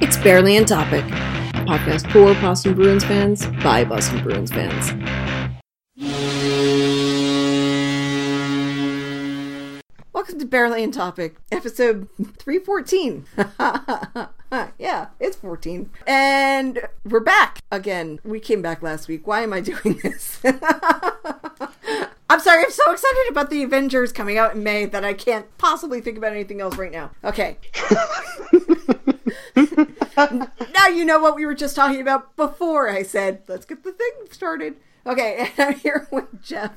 It's Barely on Topic, podcast for Boston Bruins fans by Boston Bruins fans. Welcome to Barely on Topic, episode 314. yeah, it's 14. And we're back again. We came back last week. Why am I doing this? I'm sorry, I'm so excited about the Avengers coming out in May that I can't possibly think about anything else right now. Okay. now you know what we were just talking about before I said, let's get the thing started. Okay, and I'm here with Jeff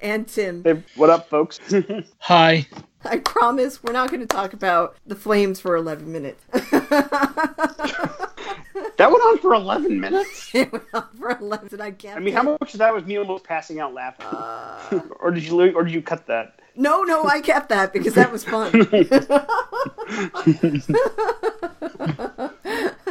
and Tim. Hey, what up, folks? Hi. I promise we're not going to talk about the flames for 11 minutes. that went on for 11 minutes? it went on for 11 and I can't. I mean, how much of that was me almost passing out laughing? Uh... or did you or did you cut that? No, no, I kept that because that was fun.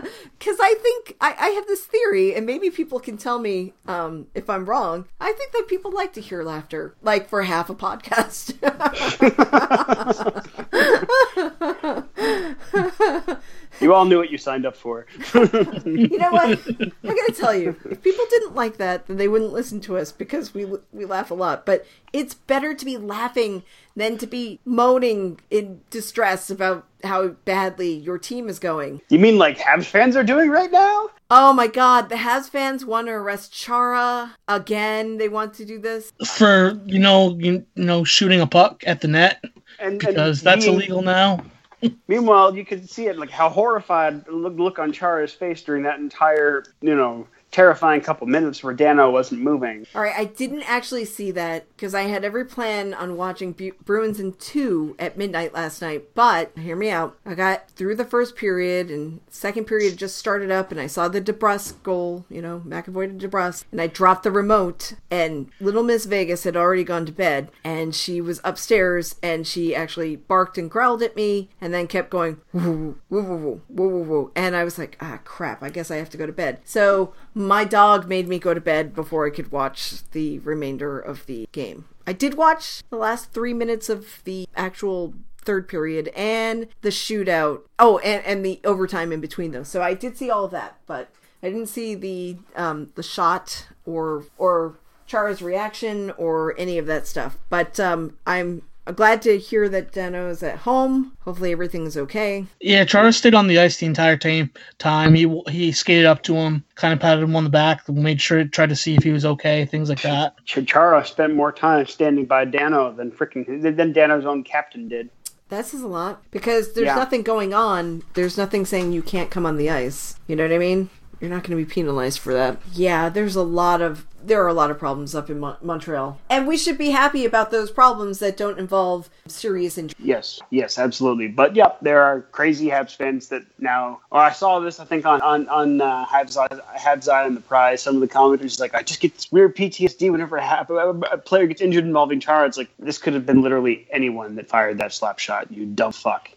Because I think I, I, have this theory, and maybe people can tell me um, if I'm wrong. I think that people like to hear laughter, like for half a podcast. you all knew what you signed up for. you know what? I'm going to tell you. If people didn't like that, then they wouldn't listen to us because we we laugh a lot. But it's better to be laughing than to be moaning in distress about how badly your team is going. You mean like Habs fans are doing right now? Oh my god, the Habs fans want to arrest Chara again. They want to do this for you know you know shooting a puck at the net and, because and that's illegal now. Meanwhile, you could see it like how horrified look, look on Chara's face during that entire you know terrifying couple minutes where Danault wasn't moving. All right, I didn't actually see that because I had every plan on watching Bu- Bruins in two at midnight last night. But hear me out. I got through the first period and second period just started up, and I saw the DeBrusk goal. You know, McAvoy to DeBrusk, and I dropped the remote. And little Miss Vegas had already gone to bed, and she was upstairs, and she actually barked and growled at me, and then kept going woo woo woo woo woo woo, and I was like, ah crap, I guess I have to go to bed. So my dog made me go to bed before I could watch the remainder of the game. I did watch the last three minutes of the actual third period and the shootout. Oh, and, and the overtime in between those. So I did see all of that, but I didn't see the um, the shot or or Chara's reaction or any of that stuff. But um, I'm I'm glad to hear that Danault is at home. Hopefully everything's okay. Yeah, Chara stayed on the ice the entire time. Time he he skated up to him, kind of patted him on the back, made sure tried to see if he was okay, things like that. Chara spent more time standing by Danault than freaking than Danault's own captain did. That says a lot because there's yeah. nothing going on. There's nothing saying you can't come on the ice. You know what I mean? You're not going to be penalized for that. Yeah, there's a lot of there are a lot of problems up in Mon- Montreal, and we should be happy about those problems that don't involve serious injury. Yes, yes, absolutely. But yep, there are crazy Habs fans that now. Or I saw this, I think, on on on uh, Habs Habs Eye on the Prize. Some of the commenters like, I just get this weird PTSD whenever a, a player gets injured involving Chara. It's like this could have been literally anyone that fired that slap shot. You dumb fuck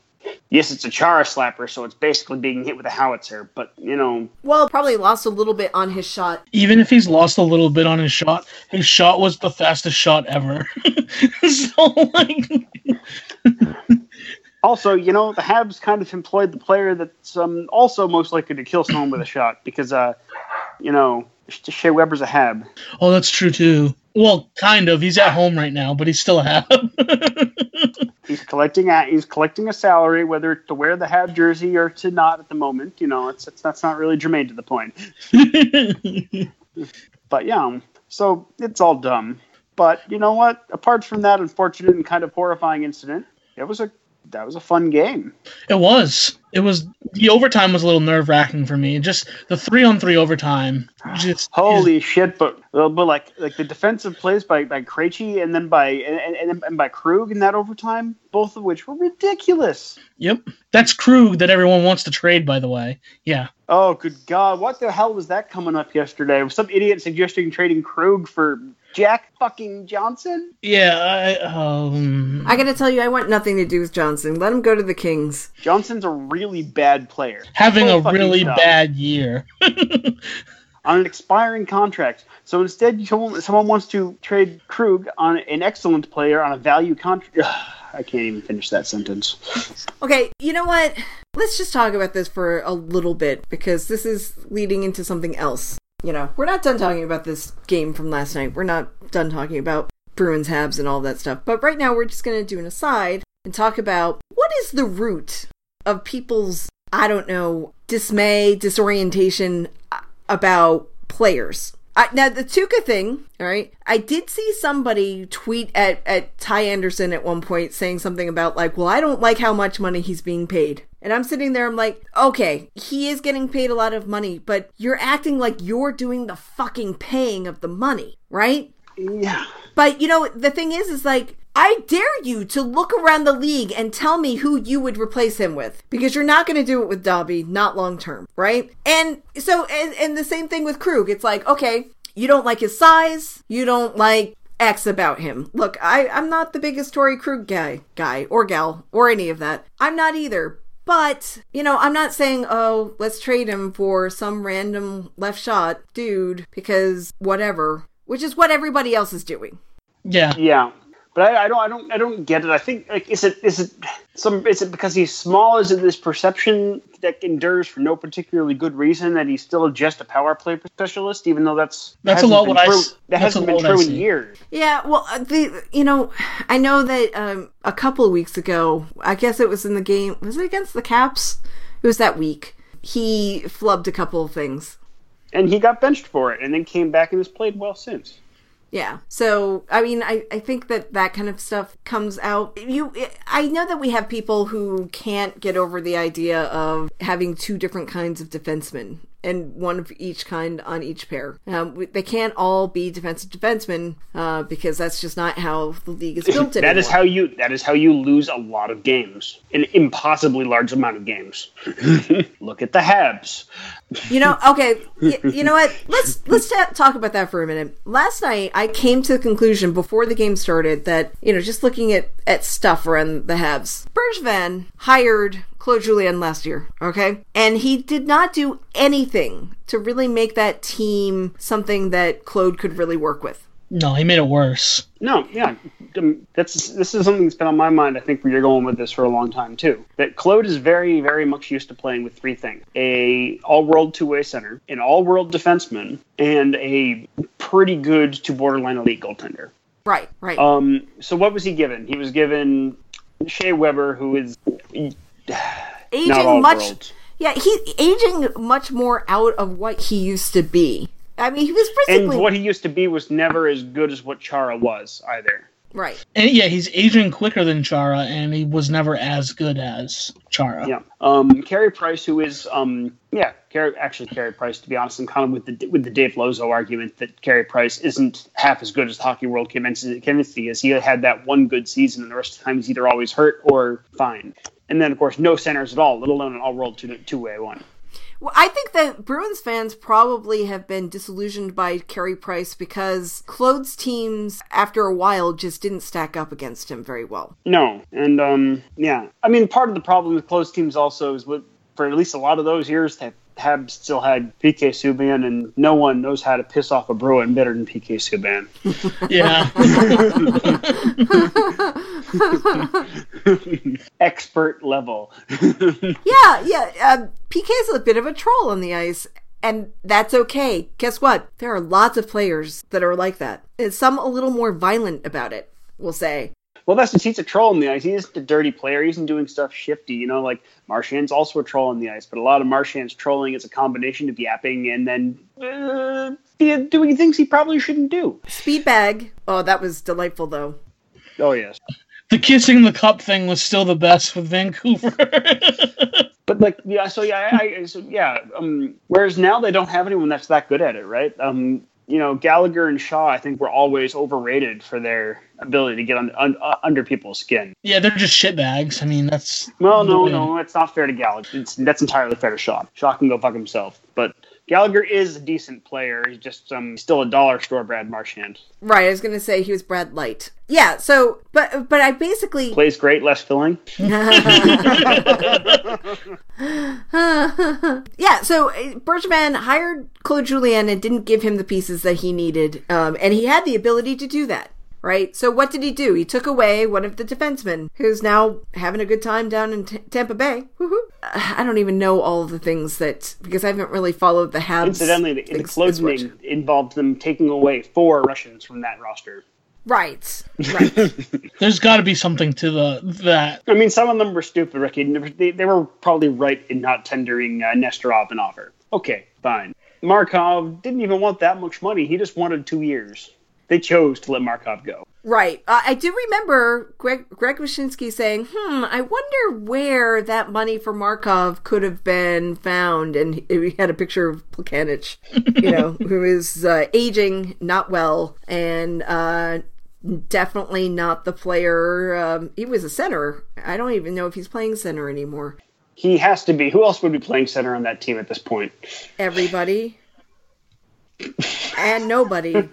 yes, it's a Chara slapper, so it's basically being hit with a howitzer. But you know, well, probably lost a little bit on his shot. Even if he's lost a little bit on his shot, his shot was the fastest shot ever. so like. also, you know, the Habs kind of employed the player that's um, also most likely to kill someone with a shot because, uh, you know, Shea Weber's a Hab. Oh, that's true too. Well, kind of. He's at home right now, but he's still a Hab. he's collecting a, he's collecting a salary, whether to wear the Hab jersey or to not at the moment. You know, it's, it's that's not really germane to the point. but yeah, so it's all dumb. But you know what? Apart from that unfortunate and kind of horrifying incident, it was a that was a fun game. It was. It was the overtime was a little nerve wracking for me. Just the three on three overtime. Just holy shit! But but like like the defensive plays by by Krejci and then by and, and, and by Krug in that overtime, both of which were ridiculous. Yep, that's Krug that everyone wants to trade. By the way, yeah. Oh good God! What the hell was that coming up yesterday? Was some idiot suggesting trading Krug for Jack fucking Johnson? Yeah, I, um... I gotta tell you, I want nothing to do with Johnson. Let him go to the Kings. Johnson's a really bad player. Having a really bad year. on an expiring contract. So instead, someone, someone wants to trade Krug on an excellent player on a value contract. I can't even finish that sentence. Okay, you know what? Let's just talk about this for a little bit because this is leading into something else. You know, we're not done talking about this game from last night. We're not done talking about Bruins, Habs, and all that stuff. But right now, we're just going to do an aside and talk about what is the root of people's, I don't know, dismay, disorientation about players. I, now the Tuukka thing, all right. I did see somebody tweet at at Ty Anderson at one point saying something about like, well, I don't like how much money he's being paid. And I'm sitting there, I'm like, okay, he is getting paid a lot of money, but you're acting like you're doing the fucking paying of the money, right? Yeah. But you know, the thing is, is like, I dare you to look around the league and tell me who you would replace him with because you're not going to do it with Dobby, not long term, right? And so, and, and the same thing with Krug. It's like, okay, you don't like his size, you don't like X about him. Look, I, I'm not the biggest Torey Krug guy, guy or gal or any of that. I'm not either. But, you know, I'm not saying, oh, let's trade him for some random left shot dude because whatever, which is what everybody else is doing. Yeah. Yeah. But I, I, don't, I don't, I don't get it. I think like, is it, is it some, is it because he's small? Is it this perception that endures for no particularly good reason that he's still just a power play specialist, even though that's that's a lot what true, I that hasn't been true in years. Yeah, well, uh, the you know, I know that um, a couple of weeks ago, I guess it was in the game. Was it against the Caps? It was that week. He flubbed a couple of things. And he got benched for it, and then came back and has played well since. Yeah. So, I mean, I, I think that that kind of stuff comes out. You, I know that we have people who can't get over the idea of having two different kinds of defensemen and one of each kind on each pair. Um, they can't all be defensive defensemen uh, because that's just not how the league is built anymore. that is how you that is how you lose a lot of games, an impossibly large amount of games. Look at the Habs. You know, okay, y- you know what? Let's let's ta- talk about that for a minute. Last night, I came to the conclusion before the game started that you know, just looking at at stuff around the Habs, Bergevin hired Claude Julien last year, okay? And he did not do anything to really make that team something that Claude could really work with. No, he made it worse. No, yeah, um, that's this is something that's been on my mind. I think where you're going with this for a long time too. That Claude is very, very much used to playing with three things: a all-world two-way center, an all-world defenseman, and a pretty good to borderline elite goaltender. Right, right. Um, so what was he given? He was given Shea Weber, who is aging much. Yeah, he's aging much more out of what he used to be. I mean, he was basically and what he used to be was never as good as what Chara was either. Right. And yeah, he's aging quicker than Chara, and he was never as good as Chara. Yeah. Um, Carey Price, who is, um, yeah, Carey, actually Carey Price. To be honest, I'm kind of with the with the Dave Lozo argument that Carey Price isn't half as good as the Hockey World convinced he is. He had that one good season, and the rest of the time he's either always hurt or fine. And then, of course, no centers at all, let alone an all-world two two way one. Well, I think that Bruins fans probably have been disillusioned by Carey Price because Claude's teams, after a while, just didn't stack up against him very well. No, and um, yeah, I mean, part of the problem with Claude's teams also is what, for at least a lot of those years, have have still had PK Subban, and no one knows how to piss off a Bruin better than PK Subban. Yeah. Expert level. yeah, yeah. Uh, PK is a bit of a troll on the ice, and that's okay. Guess what? There are lots of players that are like that, and some a little more violent about it. We'll say. Well, that's just he's a troll on the ice. He isn't a dirty player. He isn't doing stuff shifty. You know, like Marchand's also a troll on the ice, but a lot of Marchand's trolling is a combination of yapping and then uh, doing things he probably shouldn't do. Speed bag. Oh, that was delightful, though. Oh yes. The kissing the cup thing was still the best with Vancouver. but like yeah, so yeah, I, I so yeah. Um, whereas now they don't have anyone that's that good at it, right? Um, you know, Gallagher and Shaw, I think, were always overrated for their ability to get on, un, uh, under people's skin. Yeah, they're just shitbags. I mean, that's well, no, no, that's not fair to Gallagher. It's, that's entirely fair to Shaw. Shaw can go fuck himself, but Gallagher is a decent player. He's just um still a dollar store Brad Marchand. Right, I was gonna say he was Brad Light. Yeah, so but but I basically plays great, less filling. yeah, so uh, Bergevin hired Claude Julien and didn't give him the pieces that he needed, um, and he had the ability to do that right? So what did he do? He took away one of the defensemen who's now having a good time down in T- Tampa Bay. Woo-hoo. I don't even know all of the things that because I haven't really followed the Habs. Incidentally, the, the things as much. closing involved them taking away four Russians from that roster. Right, right. There's got to be something to the that. I mean, some of them were stupid, Ricky. They, they were probably right in not tendering uh, Nesterov an offer. Okay, fine. Markov didn't even want that much money. He just wanted two years. They chose to let Markov go. Right. Uh, I do remember Greg, Greg Wyshynski saying, hmm, I wonder where that money for Markov could have been found. And he, he had a picture of Plekanec, you know, who is uh, aging not well and uh, definitely not the player. Um, he was a center. I don't even know if he's playing center anymore. He has to be. Who else would be playing center on that team at this point? Everybody and nobody.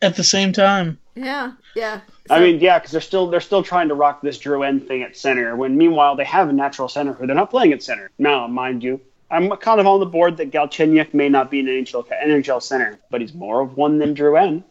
At the same time, Yeah, yeah. I mean, yeah, because they're still they're still trying to rock this Drew Drouin thing at center. When meanwhile they have a natural center who they're not playing at center. Now, mind you, I'm kind of on the board that Galchenyuk may not be an NHL NHL center, but he's more of one than Drew Drouin.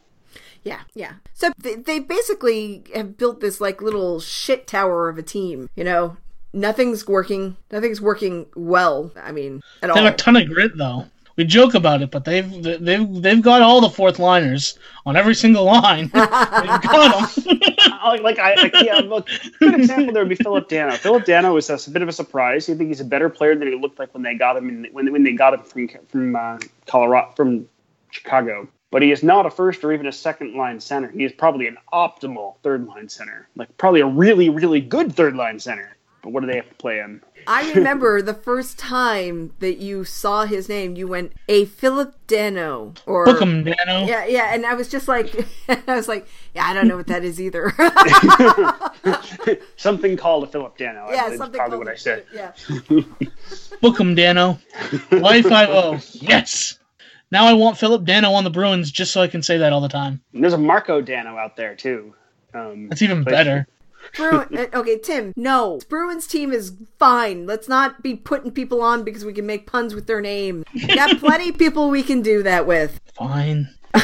Yeah, yeah. So they, they basically have built this like little shit tower of a team. You know, nothing's working. Nothing's working well. I mean, at they all. have a ton of grit though. We joke about it, but they've they've they've got all the fourth liners on every single line. they've got them. like, like I, like, yeah, look, good example there would be Phillip Danault. Phillip Danault was a, bit of a surprise. You think he's a better player than he looked like when they got him in, when when they got him from from uh, Colorado from Chicago. But he is not a first or even a second line center. He is probably an optimal third line center, like probably a really really good third line center. But what do they have to play in? I remember the first time that you saw his name, you went a Phillip Danault or Book 'em, Dano. Yeah, yeah, and I was just like, I was like, yeah, I don't know what that is either. Something called a Phillip Danault. yeah, That's something. probably what I said. Yeah. Book 'em, Dano. Y five O. Yes. Now I want Phillip Danault on the Bruins just so I can say that all the time. And there's a Marco Dano out there too. Um, That's even better. Bruin, uh, okay, Tim. No, Bruins team is fine. Let's not be putting people on because we can make puns with their name. We got plenty of people we can do that with. Fine.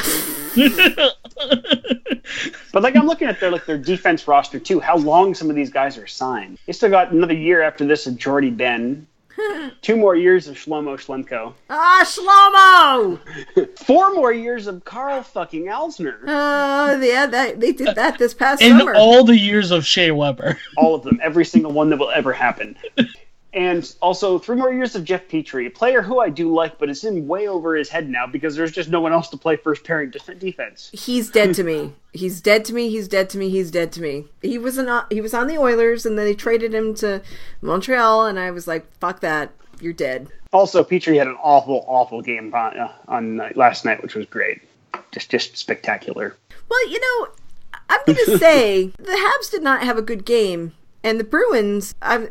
But like I'm looking at their like their defense roster too. How long some of these guys are signed? They still got another year after this of Jordie Benn. Two more years of Shlomo Schlemko. Ah, Shlomo. Four more years of Karl fucking Alzner. Uh, yeah, that, they did that this past In summer. all the years of Shea Weber. All of them. Every single one that will ever happen. And also three more years of Jeff Petry, a player who I do like, but is in way over his head now because there's just no one else to play first pairing defense. He's dead to me. He's dead to me. He's dead to me. He's dead to me. He was an, he was on the Oilers, and then they traded him to Montreal, and I was like, "Fuck that, you're dead." Also, Petry had an awful, awful game on, uh, on uh, last night, which was great. Just, just spectacular. Well, you know, I'm going to say the Habs did not have a good game, and the Bruins. I'm,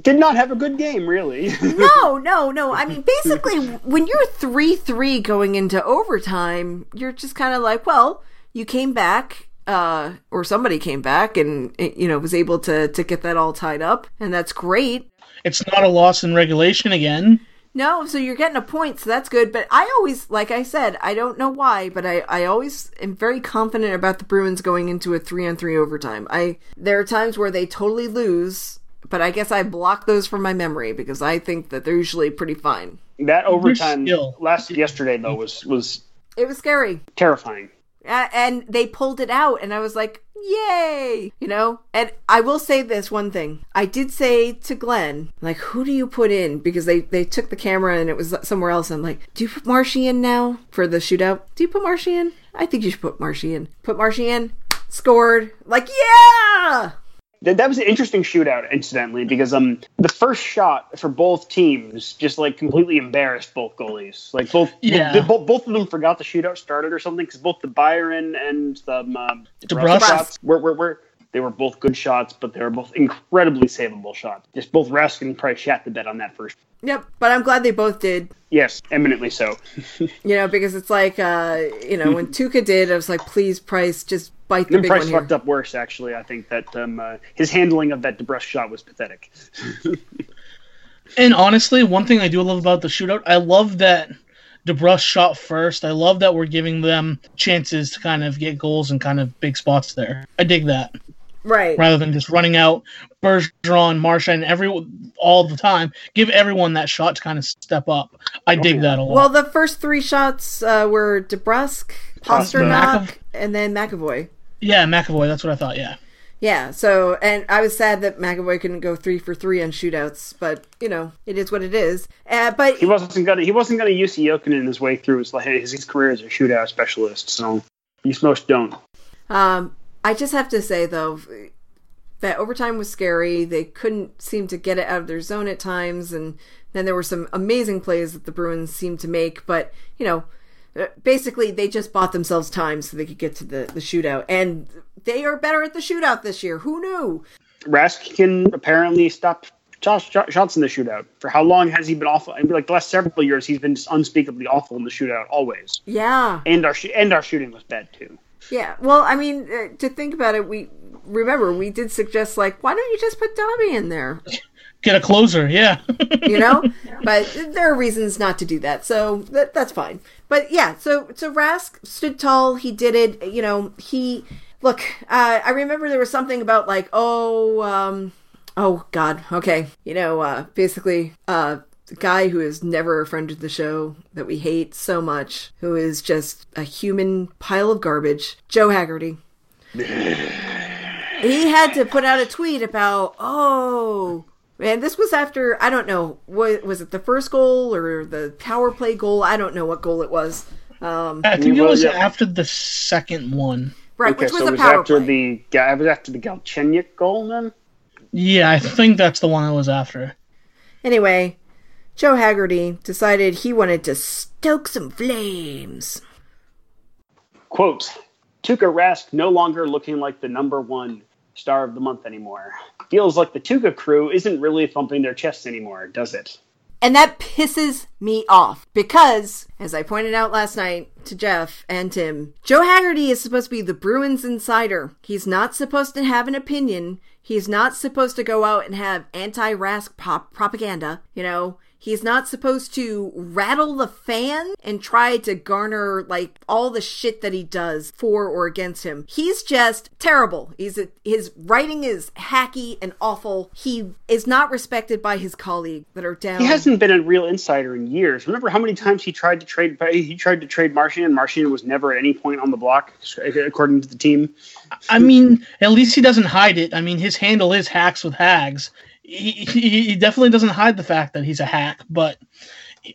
Did not have a good game, really. no, no, no. I mean, basically, when you're three three going into overtime, you're just kind of like, well, you came back. Uh, or somebody came back and you know was able to to get that all tied up, and that's great. It's not a loss in regulation again. No, so you're getting a point, so that's good. But I always, like I said, I don't know why, but I, I always am very confident about the Bruins going into a three on three overtime. I there are times where they totally lose, but I guess I block those from my memory because I think that they're usually pretty fine. that overtime skill. last yesterday though was was It was scary. terrifying. A- and they pulled it out and i was like yay! You know? And i will say this one thing. I did say to glenn like who do you put in? Because they they took the camera and it was somewhere else. I'm like do you put marshy in now for the shootout? Do you put marshy in? I think you should put marshy in. Put marshy in? Scored. Like yeah That, that was an interesting shootout, incidentally, because um the first shot for both teams just like completely embarrassed both goalies. Like both Yeah. both, both, both of them forgot the shootout started or something because both the Byron and the um, DeBrusk. shots were, were, were they were both good shots, but they were both incredibly savable shots. Just both Rask and Price shat the bet on that first. yep but i'm glad they both did Yes, eminently so. you know because it's like uh you know when tuukka did i was like please price just bite the Then big Price one here fucked up worse. Actually, I think that um, uh, his handling of that DeBrusk shot was pathetic. And honestly, one thing I do love about the shootout, I love that DeBrusk shot first. I love that we're giving them chances to kind of get goals and kind of big spots there. I dig that. Right. Rather than just running out Bergeron, Marchand, every all the time, give everyone that shot to kind of step up. I dig yeah. that a lot. Well, the first three shots uh, were DeBrusk, Pastrnak, McAv- and then McAvoy. yeah, McAvoy. That's what I thought. Yeah. Yeah, so and I was sad that McAvoy couldn't go three for three on shootouts, but you know it is what it is. Uh, but He wasn't gonna he wasn't gonna use Jokinen his way through his his, his career as a shootout specialist. So these most don't. Um, I just have to say though that overtime was scary. They couldn't seem to get it out of their zone at times, and then there were some amazing plays that the Bruins seemed to make. But you know, uh, basically they just bought themselves time so they could get to the the shootout, and they are better at the shootout this year. Who knew? Rask can apparently stop shots, shots in the shootout. For how long has he been awful? I mean, like the last several years, he's been just unspeakably awful in the shootout always. Yeah, And our sh- and our shooting was bad too. Yeah. Well, I mean, uh, to think about it, we remember we did suggest like, why don't you just put Dobby in there? Get a closer. Yeah. you know but there are reasons not to do that so that, that's fine but yeah so so rask stood tall he did it you know he look uh, i remember there was something about like oh um oh god okay you know uh basically uh the guy who is never a friend of the show that we hate so much who is just a human pile of garbage joe haggerty he had to put out a tweet about oh and this was after I don't know what was it the first goal or the power play goal I don't know what goal it was um, I think it Well, was yeah. after the second one. right Okay, which was so a it was after play the yeah, it was after the Galchenyuk goal then. Yeah, I think that's the one I was after. anyway Joe Haggerty decided he wanted to stoke some flames Quote: Tuukka Rask no longer looking like the number one star of the month anymore. Feels like the Tuukka crew isn't really thumping their chests anymore, does it? And that pisses me off because, as I pointed out last night to Jeff and Tim, Joe Haggerty is supposed to be the Bruins insider. He's not supposed to have an opinion. He's not supposed to go out and have anti Rask pop propaganda. You know, he's not supposed to rattle the fan and try to garner like all the shit that he does for or against him. He's just terrible. He's a, his writing is hacky and awful. He is not respected by his colleagues that are down. He hasn't been a real insider in years. Remember how many times he tried to trade? He tried to trade Martian, and Martian was never at any point on the block, according to the team. I mean, at least he doesn't hide it. I mean, his handle is hacks with hags. He, he, definitely doesn't hide the fact that he's a hack, but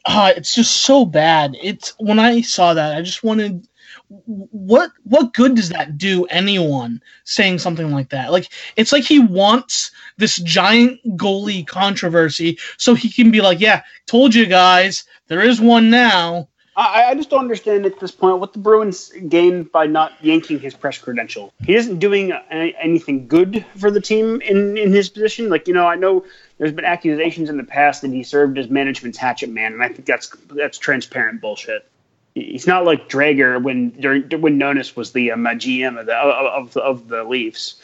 uh, it's just so bad. It's when I saw that, I just wanted what what good does that do anyone saying something like that? Like it's like he wants this giant goalie controversy so he can be like, "Yeah, told you guys, there is one now." I, I just don't understand at this point what the Bruins gained by not yanking his press credential. He isn't doing any, anything good for the team in, in his position. Like you know, I know there's been accusations in the past that he served as management's hatchet man, and I think that's that's transparent bullshit. He's not like Dreger when during when Nonis was the um, GM of the of the, of the Leafs.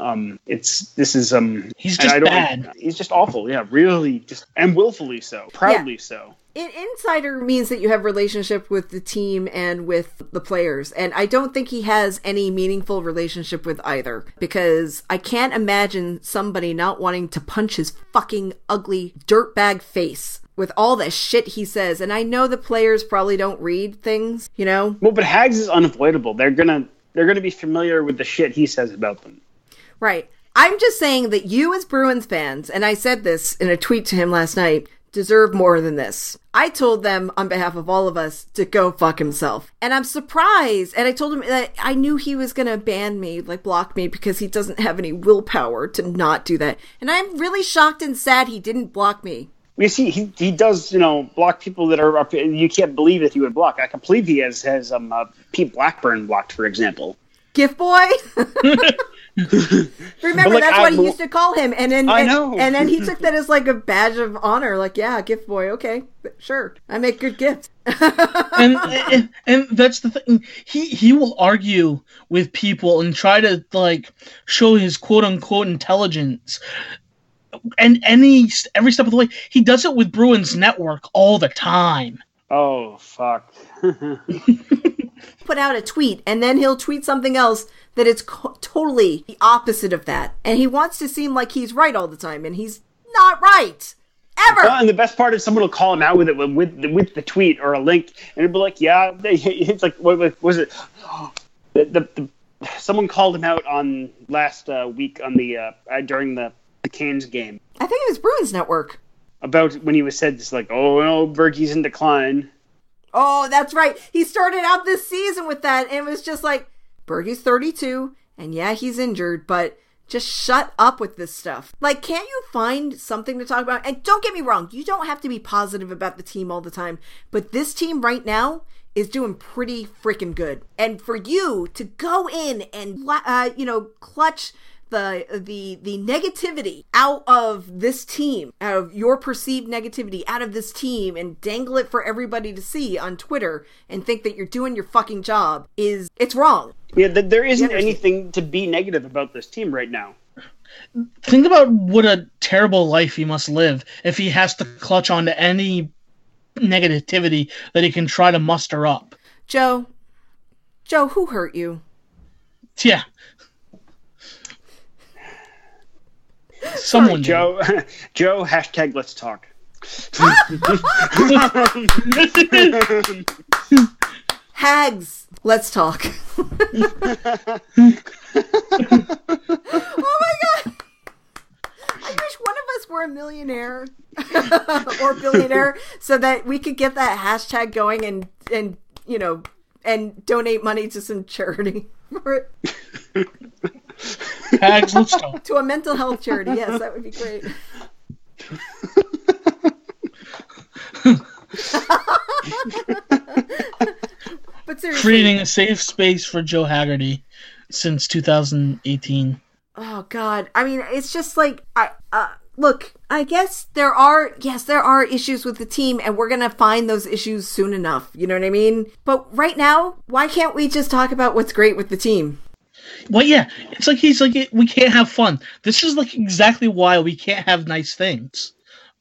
Um, it's this is um. He's just bad. He's just awful. Yeah, really, just and willfully so, proudly so. An insider means that you have relationship with the team and with the players, and I don't think he has any meaningful relationship with either because I can't imagine somebody not wanting to punch his fucking ugly dirtbag face with all the shit he says. And I know the players probably don't read things, you know. Well, but Hags is unavoidable. They're gonna they're gonna be familiar with the shit he says about them. Right. I'm just saying that you, as Bruins fans, and I said this in a tweet to him last night, deserve more than this. I told them on behalf of all of us to go fuck himself. And I'm surprised. And I told him that I knew he was going to ban me, like block me, because he doesn't have any willpower to not do that. And I'm really shocked and sad he didn't block me. You see he, he does you know block people that are up. You can't believe that he would block. I can believe he has has um uh, Pete Blackburn blocked, for example. Gift boy. Remember, like, that's I- what he used to call him, and then I and, know. and then he took that as like a badge of honor. Like, yeah, gift boy, okay, sure, I make good gifts. and, and and that's the thing. He he will argue with people and try to like show his quote unquote intelligence. And any every step of the way, he does it with Bruins Network all the time. Oh fuck. Put out a tweet and then he'll tweet something else that it's co- totally the opposite of that. And he wants to seem like he's right all the time and he's not right. Ever. Well, and the best part is someone will call him out with it with with the, with the tweet or a link, and it'll be like, yeah, it's like what, what was it? The, the, the someone called him out on last uh, week on the uh, uh, during the the Canes game I think it was Bruins Network. about when he was said just like, oh no, Berkey's in decline. Oh, that's right. He started out this season with that, and it was just like, Bergey's 32, and yeah, he's injured, but just shut up with this stuff. Like, can't you find something to talk about? And don't get me wrong, you don't have to be positive about the team all the time, but this team right now is doing pretty freaking good. And for you to go in and, uh, you know, clutch the the the negativity out of this team, out of your perceived negativity out of this team and dangle it for everybody to see on Twitter and think that you're doing your fucking job is it's wrong. Yeah, th- there isn't anything to be negative about this team right now. Think about what a terrible life he must live if he has to clutch onto any negativity that he can try to muster up. Joe, Joe, who hurt you? Yeah. Someone did. Joe, Joe, hashtag let's talk. Hags, let's talk. oh my god. I wish one of us were a millionaire or billionaire so that we could get that hashtag going and and you know and donate money to some charity for it Hags, let's talk. to a mental health charity. Yes, that would be great. but seriously, Creating a safe space for Joe Haggerty since 2018. Oh God! I mean, it's just like I uh, look. I guess there are yes, there are issues with the team, and we're gonna find those issues soon enough. You know what I mean? But right now, why can't we just talk about what's great with the team? Well, yeah, it's like he's like we can't have fun. This is like exactly why we can't have nice things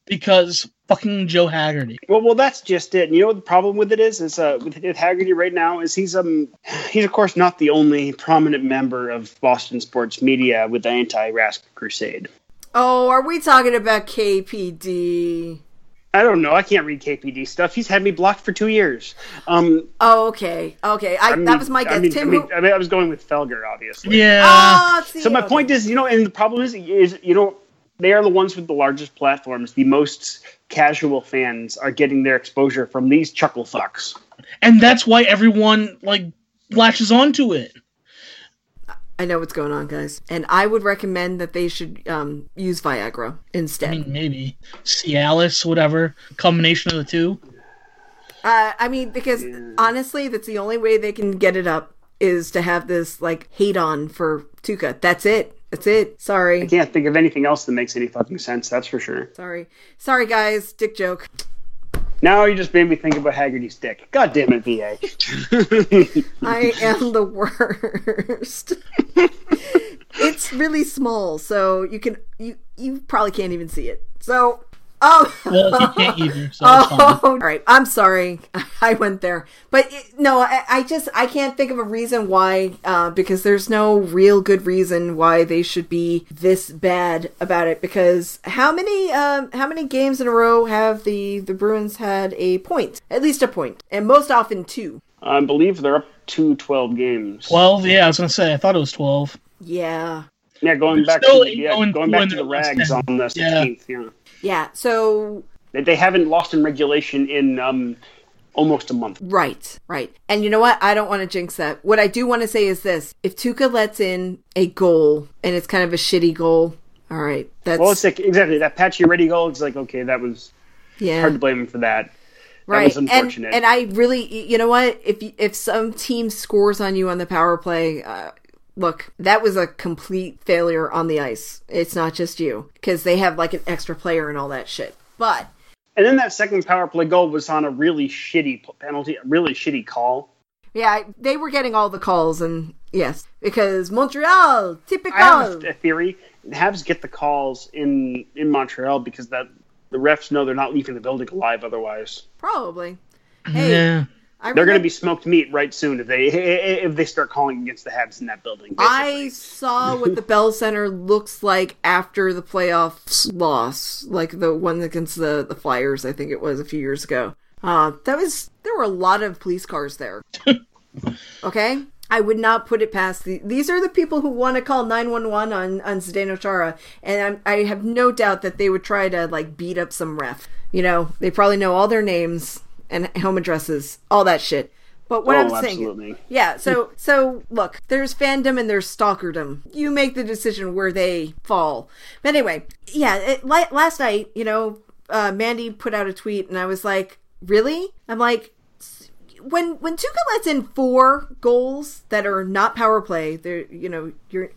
because fucking Joe Haggerty. Well, well, that's just it. And you know what the problem with it is? Is uh, with, with Haggerty right now is he's um he's of course not the only prominent member of Boston sports media with the anti-Rask crusade. Oh, are we talking about KPD? I don't know. I can't read KPD stuff. He's had me blocked for two years. Um, Oh, okay, okay. I, I mean, that was my I guess. mean, Tim, I, mean, who? I, mean, I was going with Felger, obviously. Yeah. Oh, see, So my okay. point is, you know, and the problem is, is you know, they are the ones with the largest platforms. The most casual fans are getting their exposure from these chuckle fucks. and that's why everyone like latches onto it. I know what's going on, guys, and I would recommend that they should um, use Viagra instead. I mean, maybe Cialis, whatever combination of the two. Uh, I mean, because honestly, that's the only way they can get it up is to have this like hate on for Tuukka. That's it. That's it. Sorry. I can't think of anything else that makes any fucking sense. That's for sure. Sorry. Sorry, guys. Dick joke. Now you just made me think about Haggerty's dick. God damn it, VA. I am the worst. it's really small, so you can you you probably can't even see it. So, oh. Well, he can't either, so it's fine. Oh, all right. I'm sorry. I went there, but it, no, I, I just I can't think of a reason why. Uh, because there's no real good reason why they should be this bad about it. Because how many um how many games in a row have the the Bruins had a point? At least a point, and most often two. I believe they're up to 12 games. Twelve. Yeah, I was gonna say. I thought it was twelve. Yeah. yeah, going They're back to yeah, going going back to the rags on the 16th. Yeah. Yeah. So They, haven't lost in regulation in um almost a month. Right, right. And you know what? I don't want to jinx that. What I do want to say is this if Tuukka lets in a goal and it's kind of a shitty goal, all right, that's Well, it's like exactly that Pacioretty goal. It's like okay, that was yeah, hard to blame him for that. right. was and unfortunate. and I really, you know what? If if some team scores on you on the power play, uh, look, that was a complete failure on the ice. It's not just you because they have like an extra player and all that shit. But And then that second power play goal was on a really shitty penalty, a really shitty call. yeah, they were getting all the calls and yes, because Montreal typical. I have a theory. Habs get the calls in in Montreal because that the refs know they're not leaving the building alive otherwise. Probably. Hey, yeah. I They're going to be smoked meat right soon if they if they start calling against the Habs in that building. I saw what the Bell Center looks like after the playoffs loss, like the one against the the Flyers. I think it was a few years ago. Uh, that was there were a lot of police cars there. okay, I would not put it past the. These are the people who want to call nine one one on on Zdeno Chara, and I'm, I have no doubt that they would try to like beat up some ref. You know, they probably know all their names and home addresses, all that shit. But what Oh, I'm saying, absolutely. yeah. So so look, there's fandom and there's stalkerdom. You make the decision where they fall. But anyway, yeah. It, la- last night, you know, uh, Mandy put out a tweet, and I was like, really? I'm like, when when Tuukka lets in four goals that are not power play, they're you know you're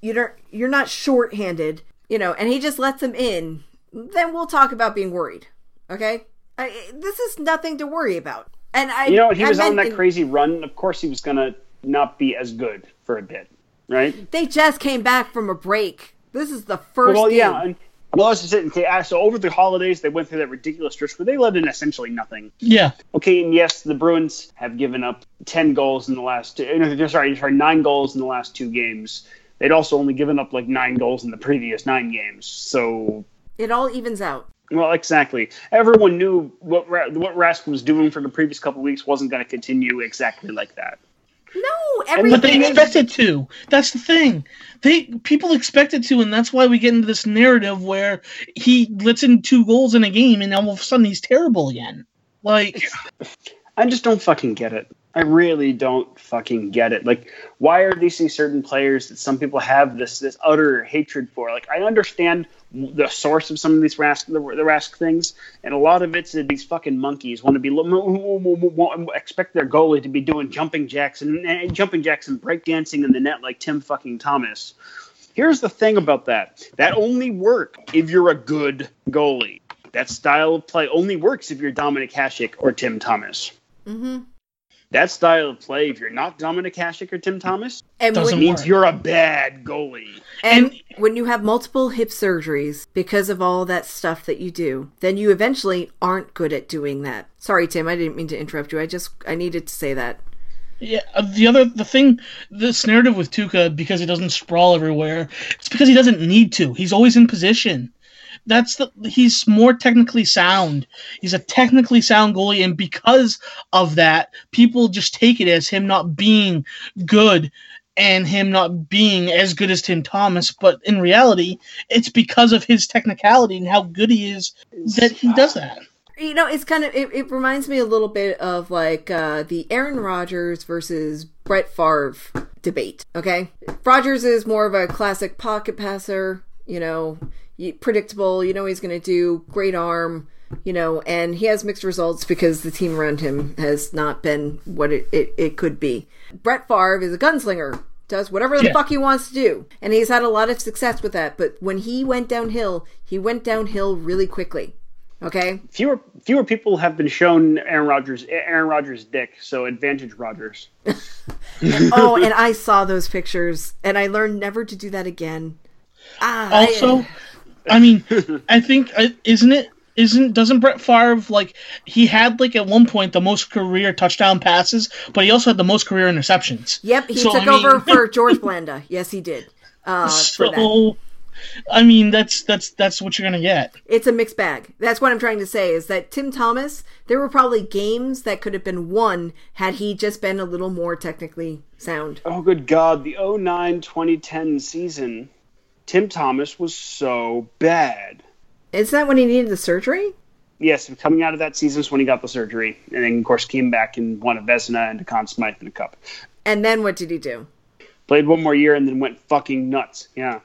you don't you're not shorthanded, you know, and he just lets them in. Then we'll talk about being worried. Okay, I, this is nothing to worry about. And I, You know, he I was on that in- crazy run. Of course, he was going to not be as good for a bit, right? They just came back from a break. This is the first Well, game. yeah. And, well, let's just sit and ah, so over the holidays, they went through that ridiculous stretch where they let in essentially nothing. Yeah. Okay, and yes, the Bruins have given up ten goals in the last. Two, sorry, sorry, nine goals in the last two games. They'd also only given up like nine goals in the previous nine games. So, It all evens out. Well, exactly. Everyone knew what Ra- what Rask was doing for the previous couple weeks wasn't going to continue exactly like that. No, But they expected to. That's the thing. They people expected to, and that's why we get into this narrative where he lets in two goals in a game, and all of a sudden he's terrible again. Like, I just don't fucking get it. I really don't fucking get it. Like, why are these certain players that some people have this this utter hatred for? Like, I understand the source of some of these Rask the, the Rask things, and a lot of it's that these fucking monkeys want to be expect their goalie to be doing jumping jacks and, and jumping jacks and breakdancing in the net like Tim fucking Thomas. Here's the thing about that. That only work if you're a good goalie. That style of play only works if you're Dominik Hasek or Tim Thomas. hmm That style of play, if you're not Dominik Hasek or Tim Thomas, And Doesn't means work. you're a bad goalie. and when you have multiple hip surgeries because of all that stuff that you do, then you eventually aren't good at doing that. Sorry, Tim, I didn't mean to interrupt you. I just I needed to say that. yeah. uh, The other the thing, this narrative with Tuukka because he doesn't sprawl everywhere. It's because he doesn't need to. He's always in position. That's the he's more technically sound. He's a technically sound goalie, and because of that, people just take it as him not being good and him not being as good as Tim Thomas. But in reality, it's because of his technicality and how good he is that he does that. You know, it's kind of it, it reminds me a little bit of like uh, the Aaron Rodgers versus Brett Favre debate. Okay, Rodgers is more of a classic pocket passer. You know, predictable. You know he's going to do. Great arm. You know, and he has mixed results because the team around him has not been what it, it, it could be. Brett Favre is a gunslinger. Does whatever the Yeah. fuck he wants to do. And he's had a lot of success with that. But when he went downhill, he went downhill really quickly. Okay? Fewer fewer people have been shown Aaron Rodgers Aaron Rodgers' dick, so advantage Rodgers. oh, and I saw those pictures, and I learned never to do that again. Ah, Also, I mean, I think uh, isn't it isn't doesn't Brett Favre like he had like at one point the most career touchdown passes, but he also had the most career interceptions. yep, he So, took I mean- over for George Blanda. Yes, he did. Uh, for that. So, I mean, that's that's that's what you're gonna get. It's a mixed bag. That's what I'm trying to say. Is that Tim Thomas? There were probably games that could have been won had he just been a little more technically sound. Oh good god, the 09-2010 season, Tim Thomas was so bad. Is that when he needed the surgery? Yes, coming out of that season is when he got the surgery, and then of course came back and won a Vezina and a Conn Smythe and a cup. And then what did he do? Played one more year and then went fucking nuts. Yeah.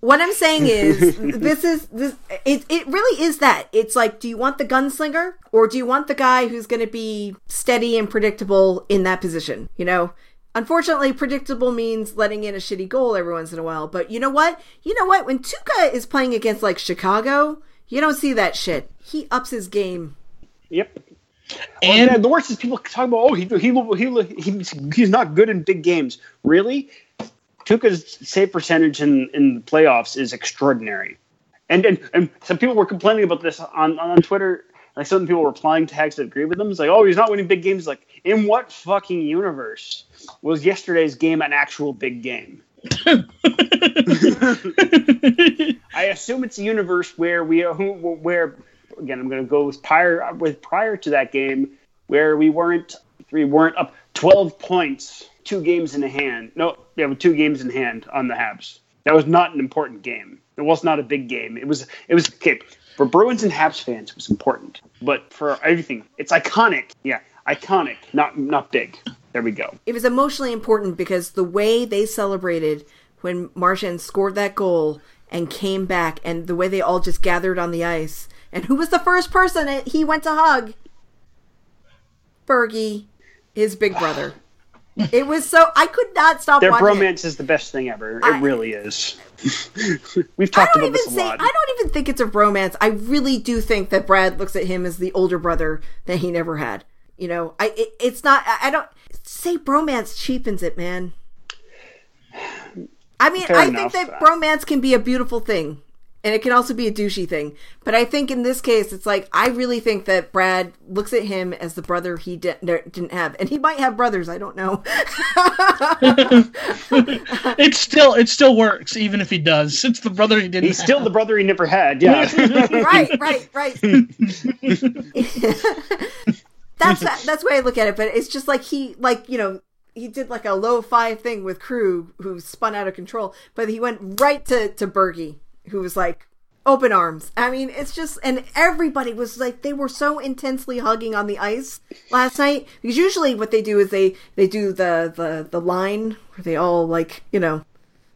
What I'm saying is, this is this. It it really is that. It's like, do you want the gunslinger or do you want the guy who's going to be steady and predictable in that position? You know. Unfortunately, predictable means letting in a shitty goal every once in a while. But you know what? You know what? When Tuukka is playing against like Chicago, you don't see that shit. He ups his game. Yep. And And the worst is people talk about, oh, he, he, he, he's, he's not good in big games. Really? Tuukka's save percentage in, in the playoffs is extraordinary. And, and and some people were complaining about this on, on Twitter like some people replying to Hags that agree with him. It's like, oh, he's not winning big games. Like, in what fucking universe was yesterday's game an actual big game? I assume it's a universe where we where again I'm going to go with prior with prior to that game where we weren't we weren't up 12 points, two games in hand. No, yeah, with two games in hand on the Habs. That was not an important game. It was not a big game. It was it was okay for Bruins and Habs fans. It was important, but for everything, it's iconic. Yeah, iconic, not not big. There we go. It was emotionally important because the way they celebrated when Marchand scored that goal and came back, and the way they all just gathered on the ice. And who was the first person he went to hug? Bergie, his big brother. It was so I could not stop. Their watching bromance it. is the best thing ever. It I, really is. We've talked about this a say, lot. I don't even think it's a romance. I really do think that Brad looks at him as the older brother that he never had. You know, I it, it's not. I don't say bromance cheapens it, man. I mean, Fair I enough. think that bromance can be a beautiful thing, and it can also be a douchey thing. But I think in this case, it's like I really think that Brad looks at him as the brother he di- didn't have, and he might have brothers. I don't know. it still it still works, even if he does. It's the brother he didn't. He's have. still the brother he never had. Yeah. right. Right. Right. that's that's the way I look at it. But it's just like he like you know he did like a low five thing with crew who spun out of control, but he went right to to Bergie, who was like open arms. I mean, it's just and everybody was like they were so intensely hugging on the ice last night because usually what they do is they they do the the the line where they all like you know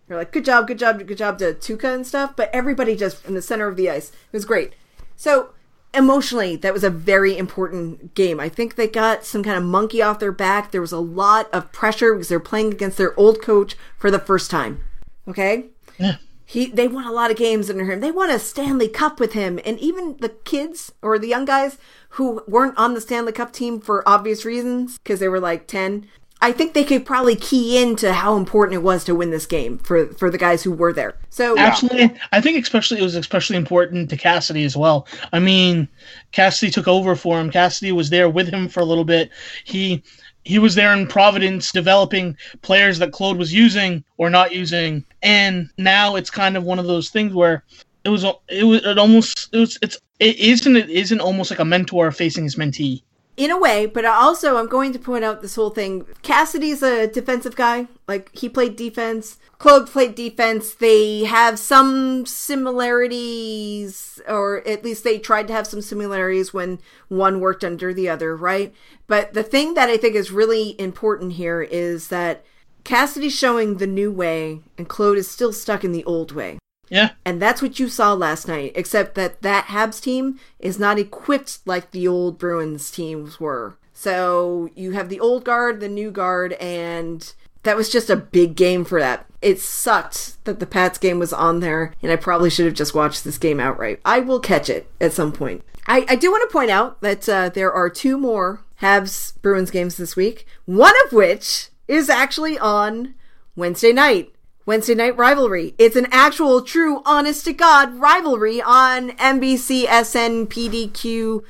they're like good job, good job, good job to Tuukka and stuff, but everybody just in the center of the ice. It was great. So emotionally, that was a very important game. I think they got some kind of monkey off their back. There was a lot of pressure because they're playing against their old coach for the first time. Okay? Yeah. He they won a lot of games under him. They won a Stanley Cup with him. And even the kids or the young guys who weren't on the Stanley Cup team for obvious reasons because they were like 10, I think they could probably key into how important it was to win this game for for the guys who were there. So absolutely, yeah. I think especially it was especially important to Cassidy as well. I mean, Cassidy took over for him. Cassidy was there with him for a little bit. He he was there in Providence developing players that Claude was using or not using, and now it's kind of one of those things where it was it was it almost it was it's it isn't it isn't almost like a mentor facing his mentee in a way, but also I'm going to point out this whole thing. Cassidy's a defensive guy. Like he played defense. Claude played defense. They have some similarities, or at least they tried to have some similarities when one worked under the other, right? But the thing that I think is really important here is that Cassidy's showing the new way, and Claude is still stuck in the old way. Yeah. And that's what you saw last night, except that that Habs team is not equipped like the old Bruins teams were. So you have the old guard, the new guard, and that was just a big game for that. It sucked that the Pats game was on there, and I probably should have just watched this game outright. I will catch it at some point. I, I do want to point out that uh, there are two more Habs Bruins games this week, one of which is actually on Wednesday night. Wednesday Night Rivalry. It's an actual, true, honest to God rivalry on NBC, SN, PDQ,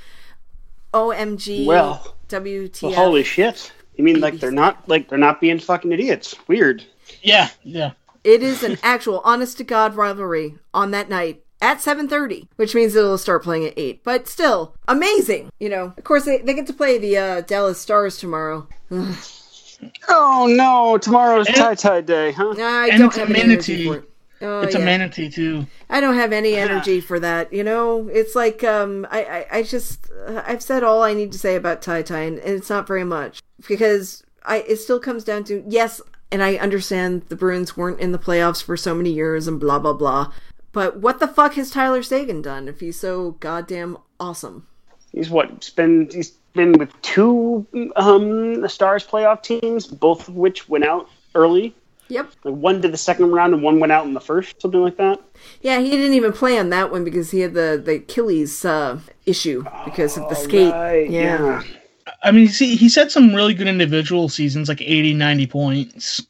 OMG, well, WTF. Well, holy shit! You mean like they're not like they're not being fucking idiots? Weird. Yeah, yeah. It is an actual, honest to God rivalry on that night at 7.30 which means it'll start playing at 8 but still amazing you know of course they, they get to play the uh, dallas stars tomorrow Oh no! Tomorrow's tie tie day, huh? I and don't have any energy for it. Oh, it's yeah. a manatee too. I don't have any energy for that. You know, it's like um, I, I, I just uh, I've said all I need to say about tie tie, and it's not very much because I it still comes down to yes, and I understand the Bruins weren't in the playoffs for so many years and blah blah blah, but what the fuck has Tyler Seguin done if he's so goddamn awesome? He's what? Spend he's been with two um, Stars playoff teams, both of which went out early. Yep. Like one did the second round and one went out in the first, something like that. Yeah, he didn't even play on that one because he had the the Achilles uh, issue because of the skate. Right. Yeah. yeah. I mean, see, he's had some really good individual seasons, like 80, 90 points.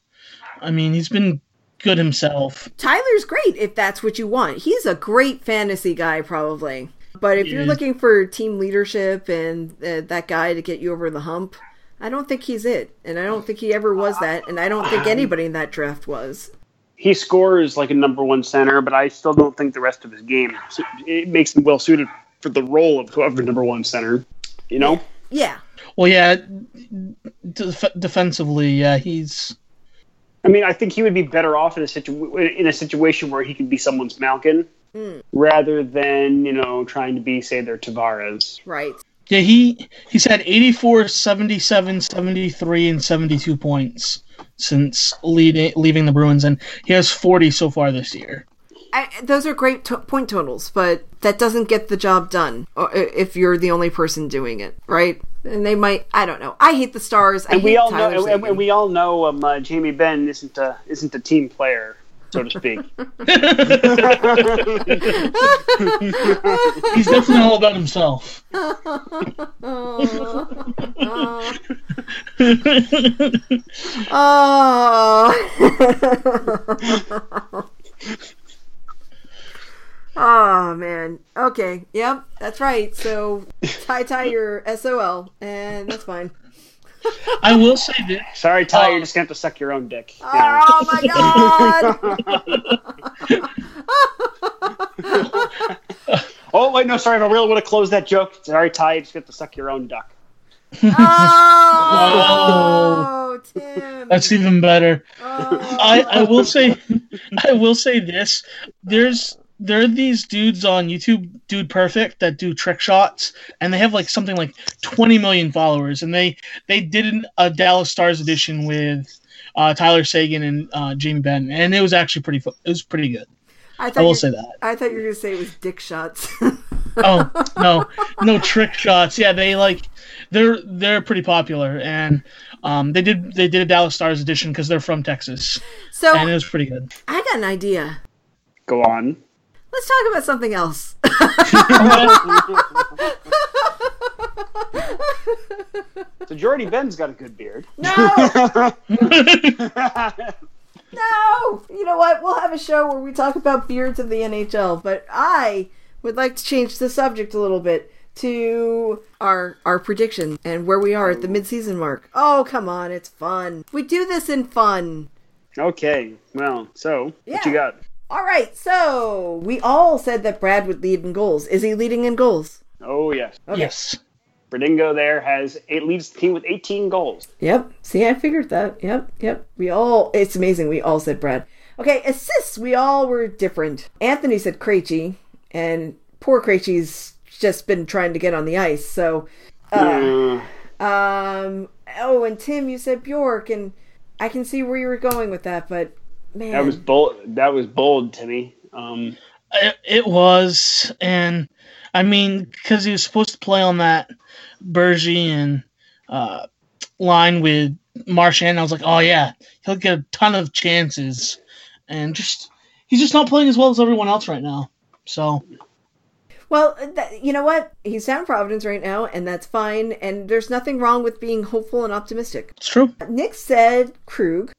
I mean, he's been good himself. Tyler's great if that's what you want. He's a great fantasy guy, probably. But if you're looking for team leadership and uh, that guy to get you over the hump, I don't think he's it. And I don't think he ever was that. And I don't think anybody in that draft was. He scores like a number one center, but I still don't think the rest of his game it makes him well suited for the role of whoever number one center. You know, Yeah. Well, yeah, def- defensively, yeah, he's I mean, I think he would be better off in a situ- in a situation where he could be someone's Malkin rather than you know trying to be say their Tavares. Right. yeah he he's had 84, 77, 73, and 72 points since leading leaving the Bruins, and he has 40 so far this year. I, those are great to- point totals, but that doesn't get the job done uh, if you're the only person doing it, right? And they might, I don't know. I hate the Stars. I And we all Tyler know, and, and we all know, um, uh, Jamie Benn isn't a isn't a team player, so to speak. He's definitely all about himself. Oh. oh man. Okay. Yep. That's right. So tie tie your SOL, and that's fine. I will say this. Sorry, Ty, Oh. you're um, just gonna have to suck your own dick. you know. Oh my god. Oh wait, no, sorry. If I really want to close that joke, sorry, Ty, you just have to suck your own duck. Oh, Tim. That's even better. Oh. I, I will say I will say this. There's there are these dudes on YouTube, Dude Perfect, that do trick shots, and they have like something like 20 million followers, and they they did an, a Dallas Stars edition with uh, Tyler Seguin and uh, Jamie Benn, and it was actually pretty fu- it was pretty good. I I will say that. I thought you were gonna say it was dick shots. Oh no, no trick shots. Yeah, they like they're they're pretty popular, and um, they did they did a Dallas Stars edition because they're from Texas, so and it was pretty good. I got an idea. Go on. Let's talk about something else. So Jordie Benn's got a good beard. No, no. You know what? We'll have a show where we talk about beards of the NHL. But I would like to change the subject a little bit to our our prediction and where we are at the midseason mark. Oh, come on, it's fun. We do this in fun. Okay, well, so what you Yeah. got? All right, so we all said that Brad would lead in goals. Is he leading in goals? Oh yes, Okay. Yes. Berdingo there has it leads the team with 18 goals. Yep. See, I figured that. Yep. Yep. We all, it's amazing. We all said Brad. Okay, assists. We all were different. Anthony said Krejci, and poor Krejci's just been trying to get on the ice. So, uh, Uh, um, oh, and Tim, you said Bjork, and I can see where you were going with that, but man, that was bold. That was bold, Timmy. Um, It, it was, and I mean, because he was supposed to play on that Bergie and uh, line with Marchand, I was like, oh yeah, he'll get a ton of chances, and just he's just not playing as well as everyone else right now. So well, that, you know what? He's down in Providence right now, and that's fine. And there's nothing wrong with being hopeful and optimistic. it's true. Nick said Krug.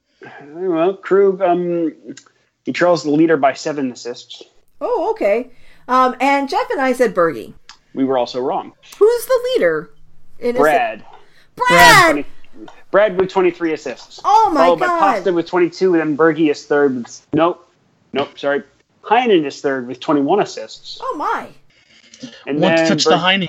Well, Krug, um, he trails the leader by seven assists. Oh, okay. Um, and Jeff and I said Bergie. We were also wrong. Who's the leader? In a- Brad. Brad. 20 Brad with 23 assists. Oh my Followed by Pasta with 22, and then Bergie is third. With, nope. Nope, sorry. Heinen is third with 21 assists. Oh my. And One then touch Ber- the Heine.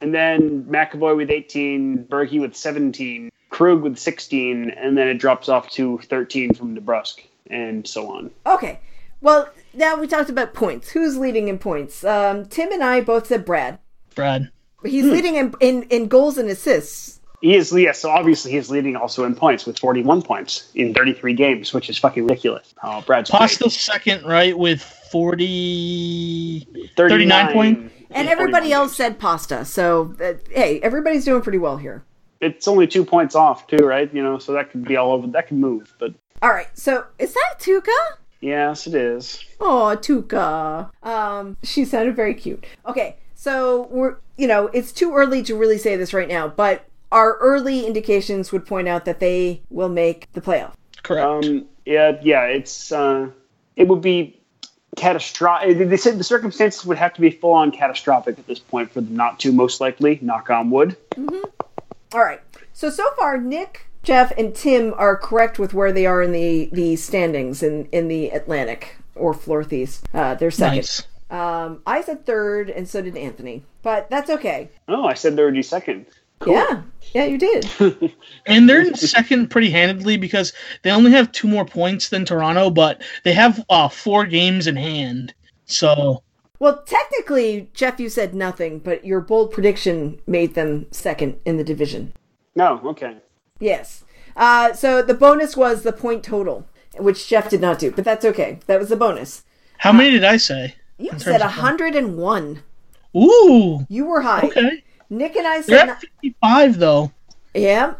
And then McAvoy with 18, Bergie with 17, Krug with 16, and then it drops off to 13 from DeBrusk, and so on. Okay. Well, now we talked about points. Who's leading in points? Um, Tim and I both said Brad. Brad. He's leading in, in in goals and assists. He is, yes, so obviously he's leading also in points with 41 points in 33 games, which is fucking ridiculous. Oh, Brad's great. Pasta's second, right, with 40. 39, 39 point. And everybody else said pasta. So, uh, hey, everybody's doing pretty well here. It's only two points off, too, right? You know, so that could be all over. That could move, but All right. So, is that Tuca? yes, it is. Oh, Tuca. Um, she sounded very cute. Okay, so we're you know it's too early to really say this right now, but our early indications would point out that they will make the playoff. Correct. Um, yeah, yeah, it's uh, it would be catastrophic. They said the circumstances would have to be full on catastrophic at this point for them not to, most likely. Knock on wood. All right. So so far, Nick, Jeff, and Tim are correct with where they are in the the standings in in the Atlantic or Northeast. Uh, they're second. Nice. Um, I said third, and so did Anthony. But that's okay. Oh, I said they would be second. Cool. Yeah, yeah, you did. And they're in second pretty handedly because they only have two more points than Toronto, but they have uh, four games in hand. So well, technically, Jeff, you said nothing, but your bold prediction made them second in the division. No, okay. Yes. Uh, so the bonus was the point total, which Jeff did not do, but that's okay. That was the bonus. how many did I say? You said of- 101. Ooh, You were high. okay. Nick and I They're said, at 55 though. yeah,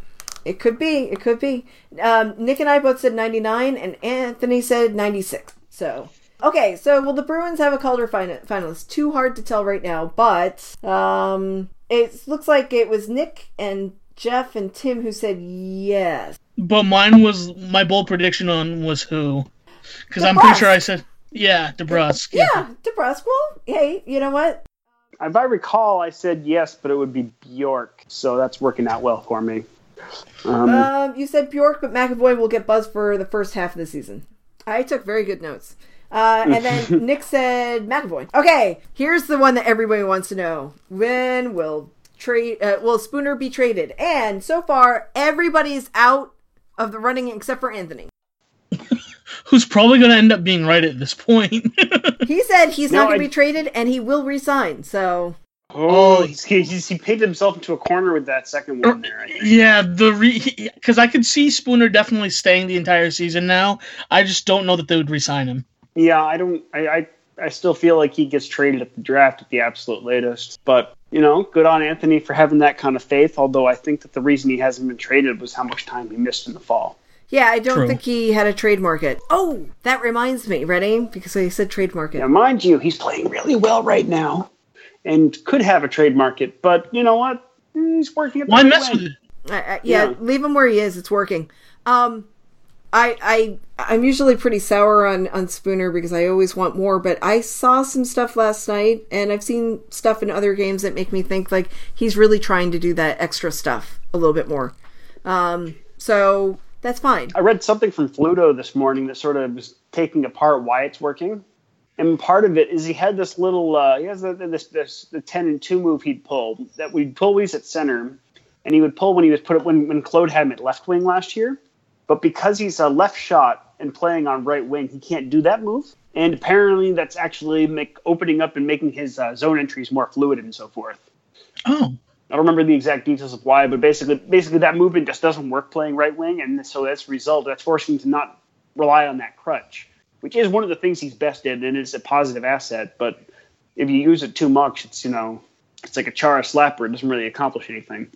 it could be. It could be. Um, Nick and I both said 99, and Anthony said 96. So, okay, so will the Bruins have a Calder fin- finalist? Too hard to tell right now, but um, it looks like it was Nick and Jeff and Tim who said yes. But mine was my bold prediction on was who? Because I'm pretty sure I said yeah, DeBrusk. Yeah, DeBrusk. Well, hey, you know what? If I recall, I said yes, but it would be Bjork, so that's working out well for me. Um, Um, you said Bjork, but McAvoy will get buzzed for the first half of the season. I took very good notes. Uh, and then Nick said McAvoy. Okay, here's the one that everybody wants to know: When will trade? Uh, will Spooner be traded? And so far, everybody's out of the running except for Anthony. Who's probably going to end up being right at this point. He said he's No, not going to I- be traded, and he will resign. So oh, he's, he's, he painted himself into a corner with that second one there. I yeah, the because I could see Spooner definitely staying the entire season now. I just don't know that they would resign him. Yeah, I don't. I, I I still feel like he gets traded at the draft at the absolute latest. But you know, good on Anthony for having that kind of faith. Although I think that the reason he hasn't been traded was how much time he missed in the fall. yeah, I don't True. think he had a trade market. Oh, that reminds me. Ready? Because I said trade market. Now, mind you, he's playing really well right now, and could have a trade market. But you know what? He's working. At the Why mess with it? I, I, yeah, Yeah. leave him where he is. It's working. Um, I I I'm usually pretty sour on on Spooner because I always want more. But I saw some stuff last night, and I've seen stuff in other games that make me think like he's really trying to do that extra stuff a little bit more. Um, so that's fine. I read something from Fluto this morning that sort of was taking apart why it's working. And part of it is he had this little, uh, he has the, this, this, the 10 and 2 move he'd pull that we'd pull he's at center. And he would pull when he was put up, when, when Claude had him at left wing last year. But because he's a left shot and playing on right wing, he can't do that move. And apparently that's actually make, opening up and making his uh, zone entries more fluid and so forth. Oh, I don't remember the exact details of why, but basically, basically that movement just doesn't work playing right wing, and so that's a result. That's forcing him to not rely on that crutch, which is one of the things he's best at, and it's a positive asset. But if you use it too much, it's you know, it's like a Chara slapper. It doesn't really accomplish anything.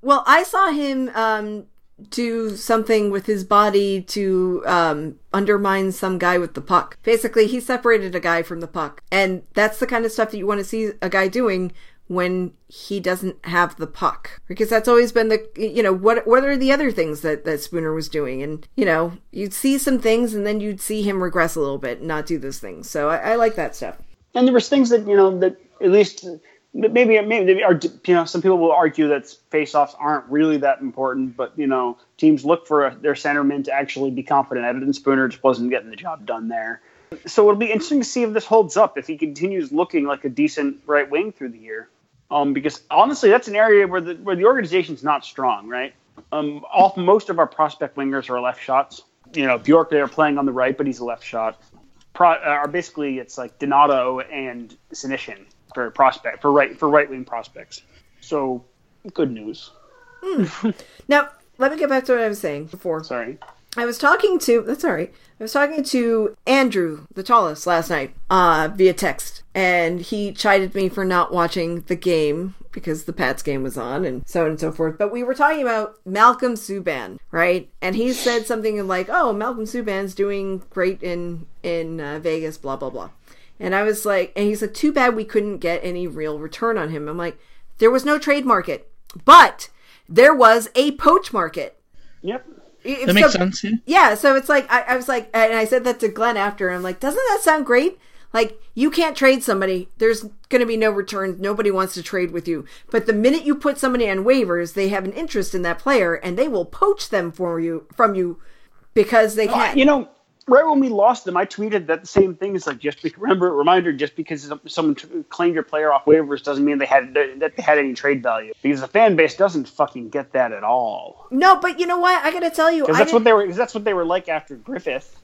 Well, I saw him um, do something with his body to um, undermine some guy with the puck. Basically, he separated a guy from the puck. And that's the kind of stuff that you want to see a guy doing when he doesn't have the puck. Because that's always been the, you know, what what are the other things that, that Spooner was doing? And, you know, you'd see some things and then you'd see him regress a little bit and not do those things. So I, I like that stuff. And there was things that you know that at least maybe maybe are you know some people will argue that faceoffs aren't really that important, but you know teams look for a, their centerman to actually be confident at it, and Spooner just wasn't getting the job done there. So it'll be interesting to see if this holds up if he continues looking like a decent right wing through the year. Um, because honestly, that's an area where the where the organization's not strong, right? Um, all most of our prospect wingers are left shots. You know, Bjork they're playing on the right, but he's a left shot. Pro, uh, are basically it's like Donato and Senyshyn for prospect for right for right wing prospects. So good news. Now, let me get back to what I was saying before. Sorry. I was talking to that's all right. I was talking to Andrew, the tallest, last night, uh, via text, and he chided me for not watching the game because the Pats game was on and so on and so forth. But we were talking about Malcolm Subban, right? And he said something like, "Oh, Malcolm Subban's doing great in in uh, Vegas, blah blah blah." And I was like, and he said, "Too bad we couldn't get any real return on him." I'm like, "There was no trade market, but there was a poach market." Yep. If that makes so- sense. Yeah. yeah, so it's like I, I was like, and I said that to Glenn after. I'm like, doesn't that sound great? Like you can't trade somebody. There's going to be no return. Nobody wants to trade with you. But the minute you put somebody on waivers, they have an interest in that player and they will poach them for you from you because they can't, You know, right when we lost them, I tweeted that the same thing is like just be, remember reminder just because someone t- claimed your player off waivers doesn't mean they had that they had any trade value because the fan base doesn't fucking get that at all. No, but you know what? I got to tell you, because that's what they were. That's what they were like after Griffith,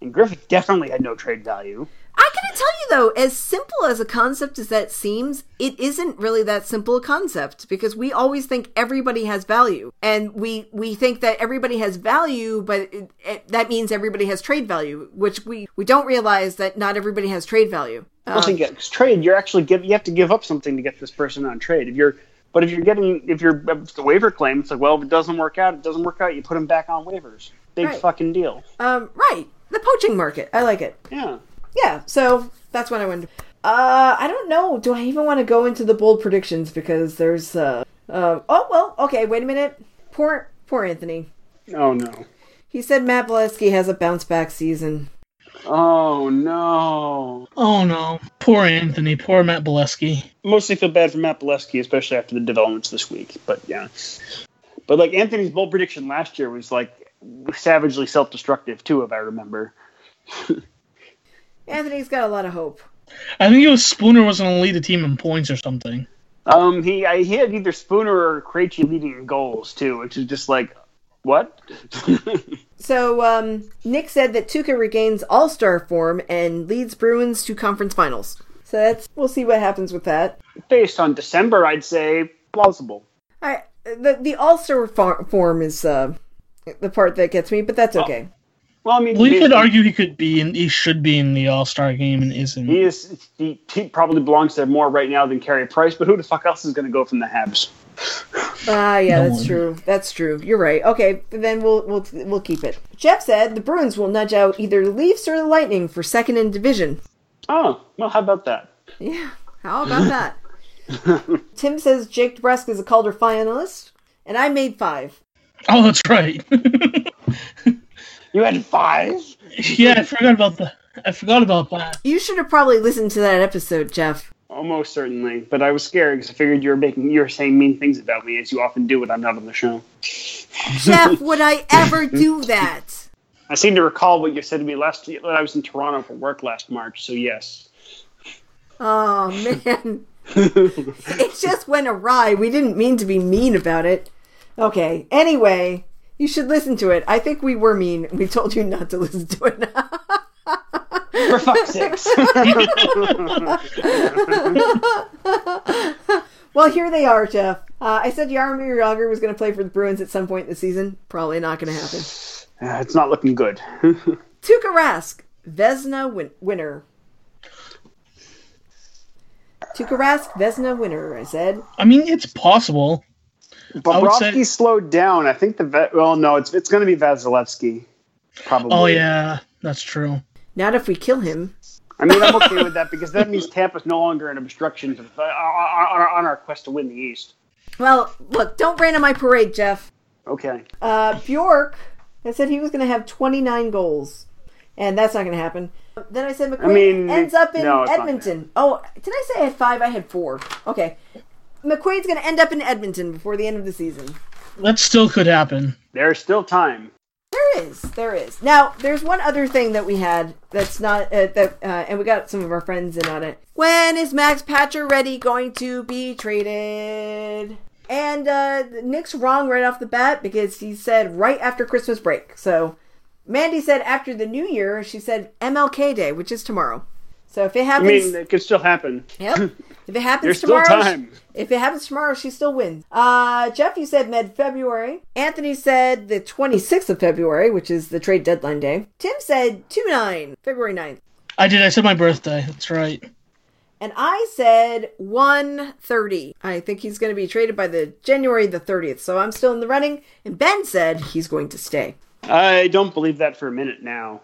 and Griffith definitely had no trade value. I gotta tell you though, as simple as a concept as that seems, it isn't really that simple a concept because we always think everybody has value, and we we think that everybody has value, but it, it, that means everybody has trade value, which we we don't realize that not everybody has trade value. Well, because trade, you're actually give you have to give up something to get this person on trade. If you're but if you're getting if you're if the waiver claim, it's like well, if it doesn't work out, it doesn't work out. You put him back on waivers. Big right. fucking deal. Um, right. The poaching market. I like it. Yeah yeah, so that's what I went. Uh, I don't know. Do I even want to go into the bold predictions because there's uh, uh oh well, okay. Wait a minute. Poor poor Anthony. Oh no. He said Matt Beleskey has a bounce back season. Oh no. Oh no. Poor Anthony. Poor Matt Beleskey. Mostly feel bad for Matt Beleskey, especially after the developments this week. But yeah. But like Anthony's bold prediction last year was like savagely self destructive too, if I remember. Anthony's got a lot of hope. I think it was Spooner was going to lead the team in points or something. Um, he I, he had either Spooner or Krejci leading in goals too, which is just like, what? so um, Nick said that Tuukka regains All Star form and leads Bruins to conference finals. So that's we'll see what happens with that. Based on December, I'd say plausible. I the the All Star form is uh, the part that gets me, but that's okay. Well, I mean, we could argue he could be and he should be in the All Star game and isn't. He is. He, he, probably belongs there more right now than Carey Price. But who the fuck else is going to go from the Habs? Ah, uh, yeah, no that's one. true. That's true. You're right. Okay, then we'll we'll we'll keep it. Jeff said the Bruins will nudge out either the Leafs or the Lightning for second in division. Oh well, how about that? Yeah, how about that? Tim says Jake DeBrusk is a Calder finalist, and I made five. Oh, that's right. You had five? Yeah, I forgot about that. I forgot about that. You should have probably listened to that episode, Jeff. Almost certainly, but I was scared because I figured you were making you were saying mean things about me as you often do when I'm not on the show. Jeff, would I ever do that? I seem to recall what you said to me last when I was in Toronto for work last March. So yes. Oh man, it just went awry. We didn't mean to be mean about it. Okay. Anyway, you should listen to it. I think we were mean. We told you not to listen to it. For fuck's sakes. well, here they are, Jeff. Uh, I said Jaromir Jagr was going to play for the Bruins at some point in the season. Probably not going to happen. Uh, it's not looking good. Tuukka Rask, Vezina win- winner. Tuukka Rask, Vezina winner, I said. I mean, it's possible. Bobrovsky say... slowed down. I think the well, no, it's it's going to be Vasilevskiy, probably. Oh yeah, that's true. Not if we kill him. I mean, I'm okay with that because that means Tampa's no longer an obstruction to, uh, on, on, our quest to win the East. Well, look, don't rain on my parade, Jeff. Okay. Uh, Bjork, I said he was going to have 29 goals, and that's not going to happen. Then I said McQuaid I mean, ends up in no, Edmonton. Oh, did I say I had five? I had four. Okay. McQuaid's going to end up in Edmonton before the end of the season. That still could happen. There's still time. There is, there is. Now, there's one other thing that we had that's not uh, that, uh, and we got some of our friends in on it. When is Max Pacioretty going to be traded? And uh, Nick's wrong right off the bat because he said right after Christmas break. So Mandy said after the New Year. She said MLK Day, which is tomorrow. So if it happens, I mean, it could still happen. Yep. If it happens There's tomorrow, still time. if it happens tomorrow, she still wins. Uh, Jeff, you said mid February. Anthony said the 26th of February, which is the trade deadline day. Tim said 2 9, February 9th. I did. I said my birthday. That's right. And I said 130. I think he's going to be traded by the January the 30th. So I'm still in the running. And Ben said he's going to stay. I don't believe that for a minute now.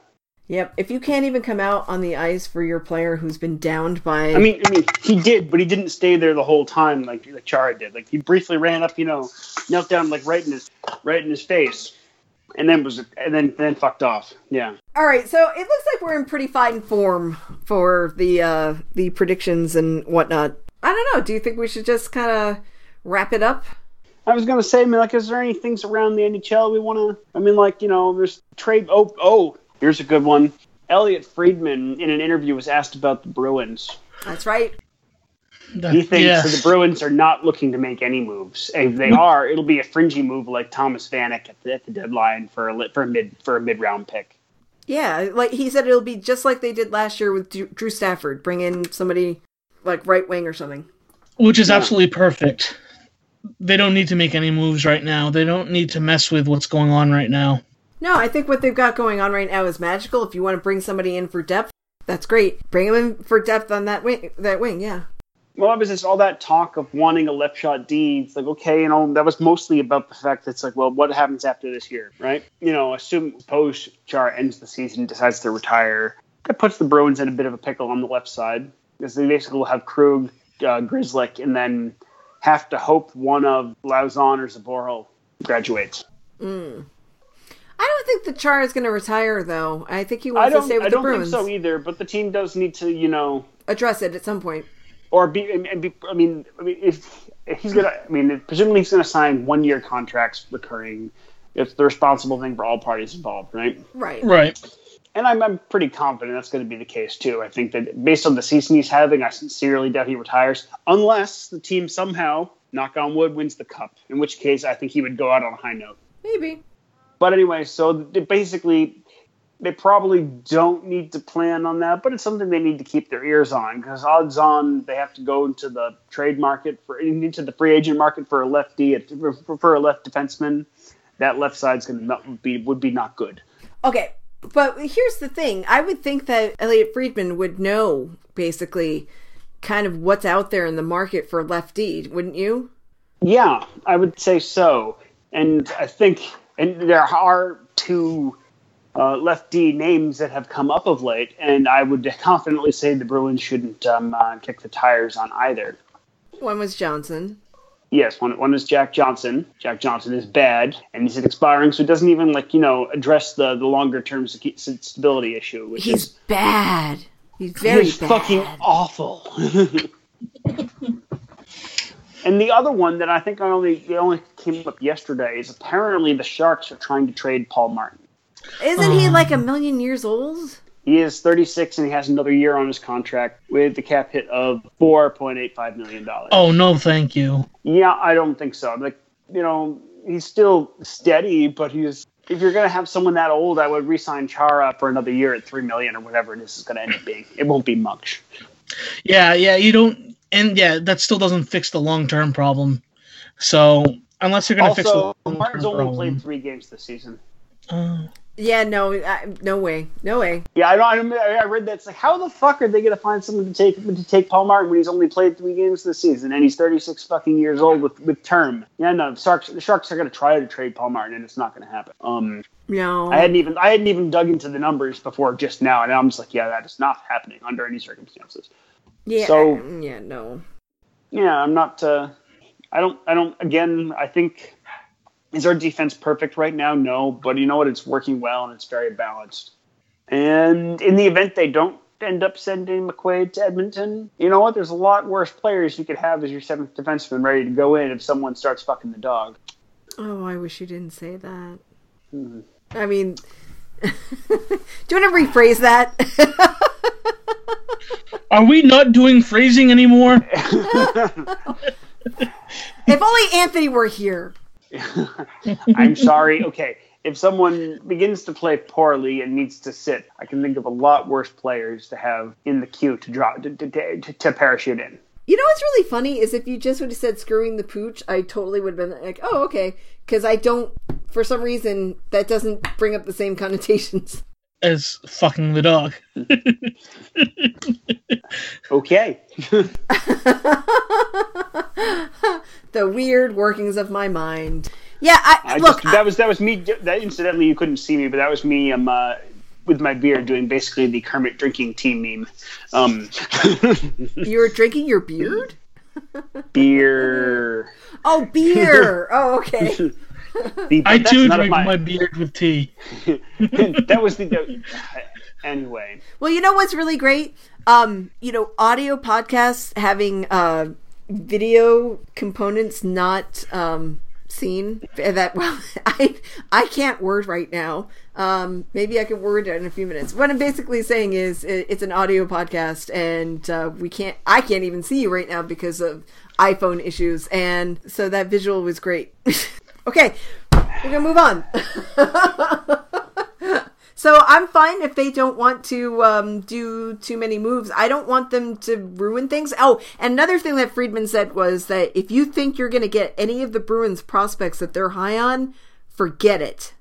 Yep. If you can't even come out on the ice for your player who's been downed by, I mean, I mean, he did, but he didn't stay there the whole time like like Chara did. Like he briefly ran up, you know, knelt down like right in his right in his face. and then was and then then fucked off. Yeah. All right, so it looks like we're in pretty fine form for the uh the predictions and whatnot. I don't know. Do you think we should just kind of wrap it up? I was gonna say, I mean, like, is there any things around the NHL we want to? I mean, like, you know, there's trade. Oh, oh, here's a good one. Elliotte Friedman in an interview was asked about the Bruins. That's right. He thinks Yeah. that the Bruins are not looking to make any moves. If they are, it'll be a fringy move like Thomas Vanek at the, at the deadline for a for a mid for a mid round pick. Yeah, like he said, it'll be just like they did last year with Drew Drew Stafford. Bring in somebody like right wing or something. which is Yeah. absolutely perfect. They don't need to make any moves right now. They don't need to mess with what's going on right now. No, I think what they've got going on right now is magical. If you want to bring somebody in for depth, that's great. Bring them in for depth on that wing. That wing, yeah. Well, it was just all that talk of wanting a left shot D. It's like, okay, you know, that was mostly about the fact that it's like, well, what happens after this year, right? You know, assume Post Chara ends the season, decides to retire. That puts the Bruins in a bit of a pickle on the left side because they basically will have Krug, uh, Grzelcyk, and then have to hope one of Lauzon or Zboril graduates. I don't think the Char is going to retire, though. I think he wants to don't, stay with I the don't think Bruins. so either. But the team does need to, you know, Address it at some point. or be and, and be. I mean, I mean, if, if he's gonna, I mean, presumably he's gonna sign one year contracts recurring. It's the responsible thing for all parties involved, right? Right. Right. And I'm, I'm pretty confident that's going to be the case too. I think that based on the season he's having, I sincerely doubt he retires unless the team somehow, knock on wood, wins the cup. In which case, I think he would go out on a high note. Maybe. But anyway, so they basically, they probably don't need to plan on that, but it's something they need to keep their ears on because odds on they have to go into the trade market for into the free agent market for a lefty for, for a left defenseman. That left side's going to be would be not good. Okay, but here's the thing. I would think that Elliotte Friedman would know basically kind of what's out there in the market for lefty, wouldn't you? Yeah, I would say so. And I think, and there are two uh, lefty names that have come up of late, and I would confidently say the Bruins shouldn't um, uh, kick the tires on either. One was Johnson. Yes, one, one is Jack Johnson. Jack Johnson is bad, and he's expiring, so it doesn't even like you know address the the longer term sec- stability issue, which He's is bad. He's very he's bad. fucking awful. and the other one that I think I only it only came up yesterday is apparently the Sharks are trying to trade Paul Martin. Isn't he um, like a million years old? He is 36 and he has another year on his contract with the cap hit of 4.85 million dollars. Oh no, thank you. Yeah, I don't think so. Like, you know, he's still steady, but he's. If you're going to have someone that old, I would re-sign Chara for another year at three million or whatever this is going to end up being. It won't be much. Yeah, yeah, you don't, and yeah, that still doesn't fix the long term problem. So unless you're gonna fix the long Martin's term only problem, played three games this season. uh, Yeah, no, I, no way, no way. Yeah, I don't. I I read that. It's like, how the fuck are they going to find someone to take to take Paul Martin when he's only played three games this season and he's 36 fucking years old with with term? Yeah, no, the Sharks the Sharks are going to try to trade Paul Martin and it's not going to happen. Um, No, I hadn't even I hadn't even dug into the numbers before just now, and I'm just like, yeah, that is not happening under any circumstances. Yeah, so- yeah, no. Yeah, I'm not. Uh, I don't. I don't. Again, I think is our defense perfect right now? No, but you know what? It's working well and it's very balanced. And in the event they don't end up sending McQuaid to Edmonton, you know what? There's a lot worse players you could have as your seventh defenseman ready to go in if someone starts fucking the dog. Oh, I wish you didn't say that. Mm-hmm. I mean, do you want to rephrase that? are we not doing phrasing anymore? if only Anthony were here. I'm sorry. Okay, if someone begins to play poorly and needs to sit, I can think of a lot worse players to have in the queue to drop to, to, to, to parachute in. You know what's really funny is if you just would have said screwing the pooch, I totally would have been like, oh, okay. Because I don't, for some reason, that doesn't bring up the same connotations. As fucking the dog. Okay. the weird workings of my mind. Yeah, I, I look. just, that was that was me. That incidentally, you couldn't see me, but that was me. Um, uh, with my beer, doing basically the Kermit drinking team meme. Um, you were drinking your beard? beer. Oh, beer. oh, okay. The- I that's too drink my beard with tea. that was the, the anyway. Well, you know what's really great? Um, you know, audio podcasts having uh video components not um seen that well I I can't word right now. Um maybe I can word it in a few minutes. What I'm basically saying is i- it's an audio podcast and uh we can't I can't even see you right now because of iPhone issues and so that visual was great. Okay, we're going to move on. So I'm fine if they don't want to um, do too many moves. I don't want them to ruin things. Oh, and another thing that Friedman said was that if you think you're going to get any of the Bruins prospects that they're high on, forget it.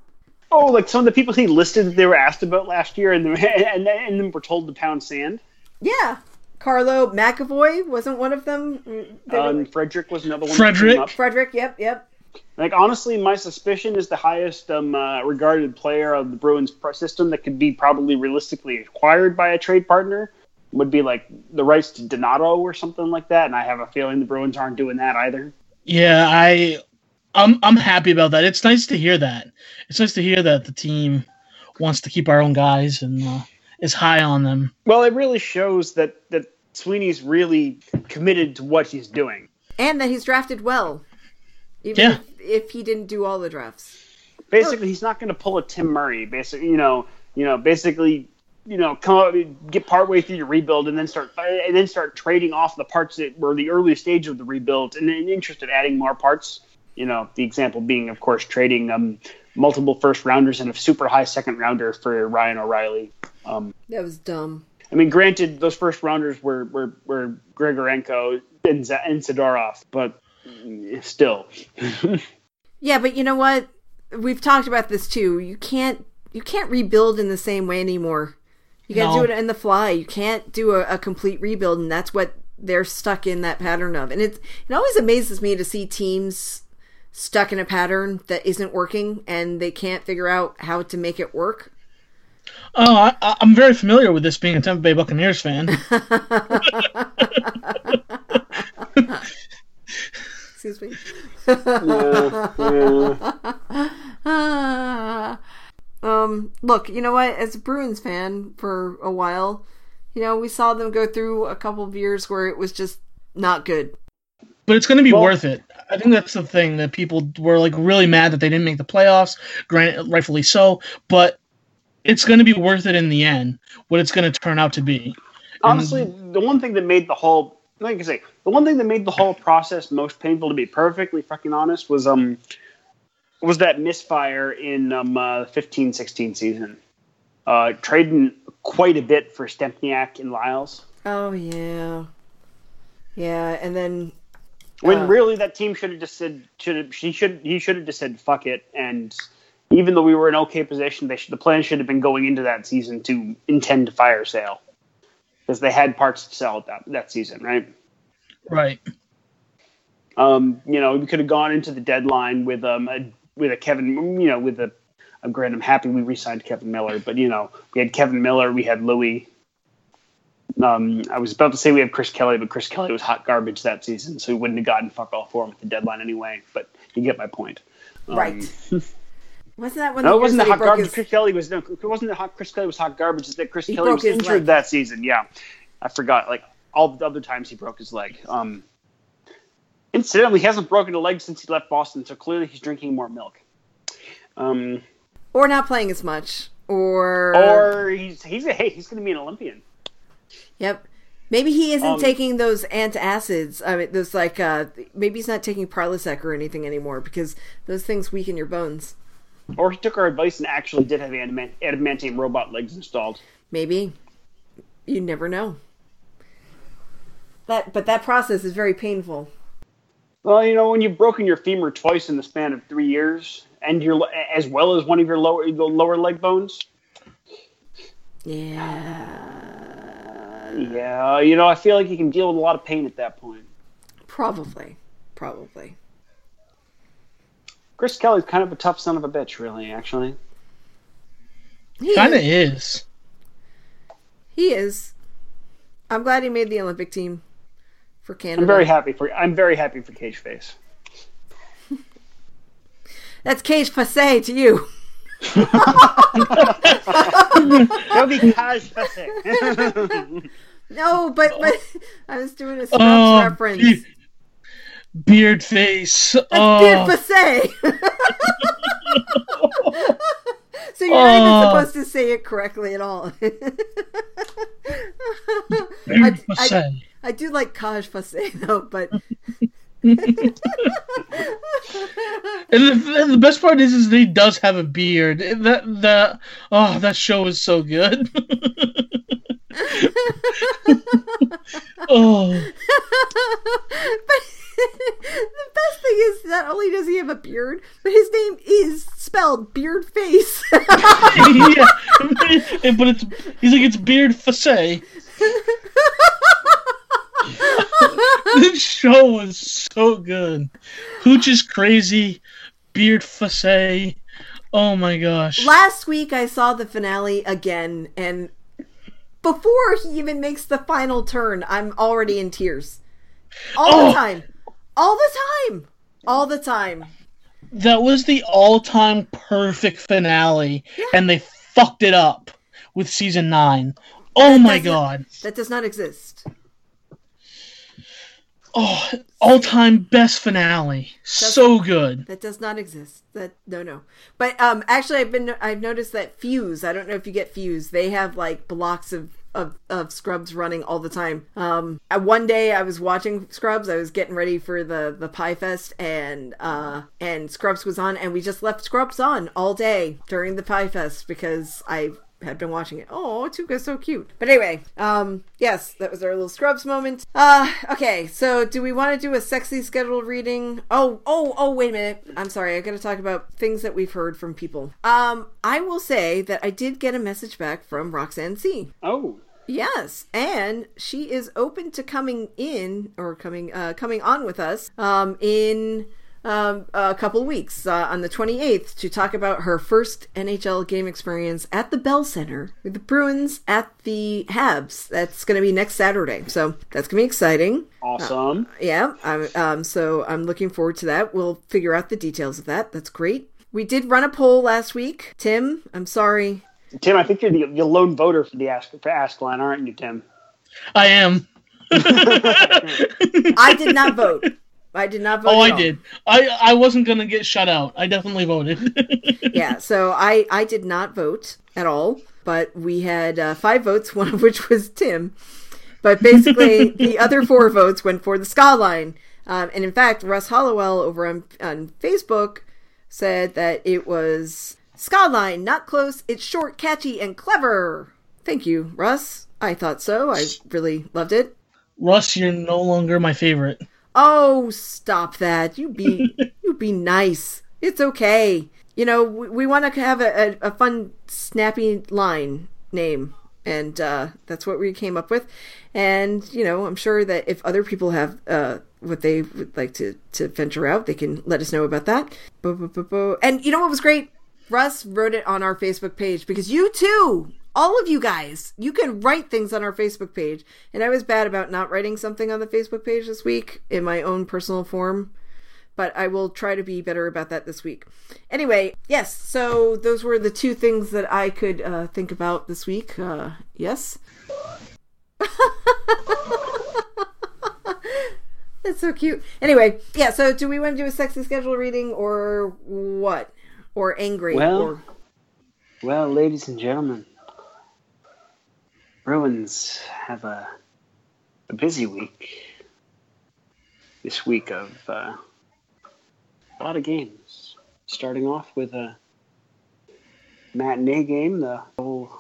Oh, like some of the people he listed that they were asked about last year, and and and then were told to pound sand. Yeah, Carlo McAvoy wasn't one of them. They were Um, like- Frederic was another one. Frederic. Frederic, yep, yep. Like honestly, my suspicion is the highest um, uh, regarded player of the Bruins system that could be probably realistically acquired by a trade partner would be like the rights to Donato or something like that. And I have a feeling the Bruins aren't doing that either. Yeah, I, I'm I'm happy about that. It's nice to hear that. It's nice to hear that the team wants to keep our own guys and uh, is high on them. Well, it really shows that that Sweeney's really committed to what he's doing. And that he's drafted well, even Yeah. if, if he didn't do all the drafts. Basically, he's not going to pull a Tim Murray. Basically, you know, you know, basically, you know, come up, get partway through your rebuild, and then start and then start trading off the parts that were the early stage of the rebuild, and in interest in adding more parts. You know, the example being, of course, trading um, multiple first rounders and a super high second rounder for Ryan O'Reilly. Um, That was dumb. I mean, granted, those first rounders were were, were Grigorenko and, Z- and Zadorov, but still. Yeah, but you know what? We've talked about this too. You can't you can't rebuild in the same way anymore. You got to No. do it in the fly. You can't do a, a complete rebuild, and that's what they're stuck in that pattern of. And it's it always amazes me to see teams stuck in a pattern that isn't working, and they can't figure out how to make it work. Oh, I, I- I'm very familiar with this being a Tampa Bay Buccaneers fan. Excuse me. Yeah, yeah. Ah. um, look, you know what? As a Bruins fan for a while, you know, we saw them go through a couple of years where it was just not good. but it's going to be Well- worth it. I think that's the thing that people were like really mad that they didn't make the playoffs. Granted, rightfully so, but it's going to be worth it in the end. What it's going to turn out to be. Honestly, the one thing that made the whole like I say, the one thing that made the whole process most painful, to be perfectly fucking honest, was um was that misfire in um uh, 15-16 season. Uh, trading quite a bit for Stempniak and Liles. Oh yeah, yeah, and then When Uh. really that team should have just said should have she should he should have just said fuck it and even though we were in okay position, they should, the plan should have been going into that season to intend to fire sale because they had parts to sell that that season, right? Right. Um, you know, we could have gone into the deadline with um a, with a Kevin, you know, with a. I'm granted, I'm happy we re-signed Kevan Miller, but you know, we had Kevan Miller, we had Loui. Um, I was about to say we had Chris Kelly, but Chris Kelly was hot garbage that season, so we wouldn't have gotten fuck all for him at the deadline anyway. But you get my point. Um, right. wasn't that when No, the it wasn't the hot garbage. his- Chris Kelly was no. It wasn't the hot. Chris Kelly was hot garbage. It's that Chris He Kelly was injured leg. that season. Yeah, I forgot. Like all the other times he broke his leg. Um, incidentally, he hasn't broken a leg since he left Boston, so clearly he's drinking more milk. Um, or not playing as much, or or he's he's a hey, he's going to be an Olympian. Yep. Maybe he isn't Um, taking those antacids. I mean, those like uh, maybe he's not taking Prilosec or anything anymore because those things weaken your bones. Or he took our advice and actually did have adamant, adamantium robot legs installed. Maybe you never know. That, but that process is very painful. Well, you know, when you've broken your femur twice in the span of three years, and your as well as one of your lower your lower leg bones, Yeah, yeah, you know, I feel like you can deal with a lot of pain at that point. probably, probably. Chris Kelly's kind of a tough son of a bitch, really. Actually, He Kind of is. is. He is. I'm glad he made the Olympic team for Canada. I'm very happy for I'm very happy for Cage Face. That's cage passe to you. That'll be Kaj Fessek. No, but but I was doing a Scrubs Oh, reference. be- beard face. That's oh. beard passe. so you're not even Oh. supposed to say it correctly at all. Beard I, passe. I do like Kaj passe though, but And the, and the best part is, is that he does have a beard. That that oh, that show is so good. oh, but the best thing is not only does he have a beard, but his name is spelled beard face. yeah, but it's he's like it's beard face. this show was so good. Hooch is crazy, beard face. Oh my gosh. Last week I saw the finale again, and before he even makes the final turn, I'm already in tears. All Oh. the time. All the time. All the time. That was the all-time perfect finale, and they fucked it up with season nine. Oh my doesn't- god! That does not exist. Oh, all-time best finale. So good. That does not exist. That no no. But um actually I've been I've noticed that Fuse, I don't know if you get Fuse, they have like blocks of of, of Scrubs running all the time. Um one day I was watching Scrubs, I was getting ready for the the Pie Fest and uh and Scrubs was on and we just left Scrubs on all day during the Pie Fest because I had been watching it. Oh, Tuukka's so cute. But anyway, um, yes, that was our little Scrubs moment. Uh, okay, so do we want to do a sexy schedule reading? Oh, oh, oh, wait a minute. I'm sorry. I got to talk about things that we've heard from people. Um, I will say that I did get a message back from Roxanne C. Oh, Yes, and she is open to coming in or coming uh, coming on with us um, in um, a couple weeks uh, on the 28th to talk about her first NHL game experience at the Bell Center with the Bruins at the Habs. That's going to be next Saturday, so that's going to be exciting. awesome. Yeah, I'm, um, so I'm looking forward to that. We'll figure out the details of that. That's great. We did run a poll last week. Tim, I'm sorry. Tim, I think you're the, the lone voter for the ask for Ask Line, aren't you, Tim? I am. I did not vote. I did not vote. Oh, I did. I I wasn't gonna get shut out. I definitely voted. yeah so i i did not vote at all but we had uh, five votes one of which was tim but basically the other four votes went for the ska line um, and in fact russ hollowell over on, on facebook said that it was ska line not close it's short catchy and clever thank you russ i thought so i really loved it Russ, you're no longer my favorite. Oh, stop that. You be you be nice. It's okay. You know, we, we want to have a, a, a fun, snappy line name, and uh, that's what we came up with. And you know, I'm sure that if other people have uh, what they would like to to venture out, they can let us know about that. Bo- bo- bo- bo. And you know what was great? Russ wrote it on our Facebook page because you too, all of you guys, you can write things on our Facebook page. And I was bad about not writing something on the Facebook page this week in my own personal form, but I will try to be better about that this week. Anyway, yes, so those were the two things that I could uh, think about this week. Uh, yes. That's so cute. Anyway, yeah, so do we want to do a sexy schedule reading or what? Or angry? Well- or Well, ladies and gentlemen, Bruins have a, a busy week. This week of uh, a lot of games. Starting off with a matinee game, the whole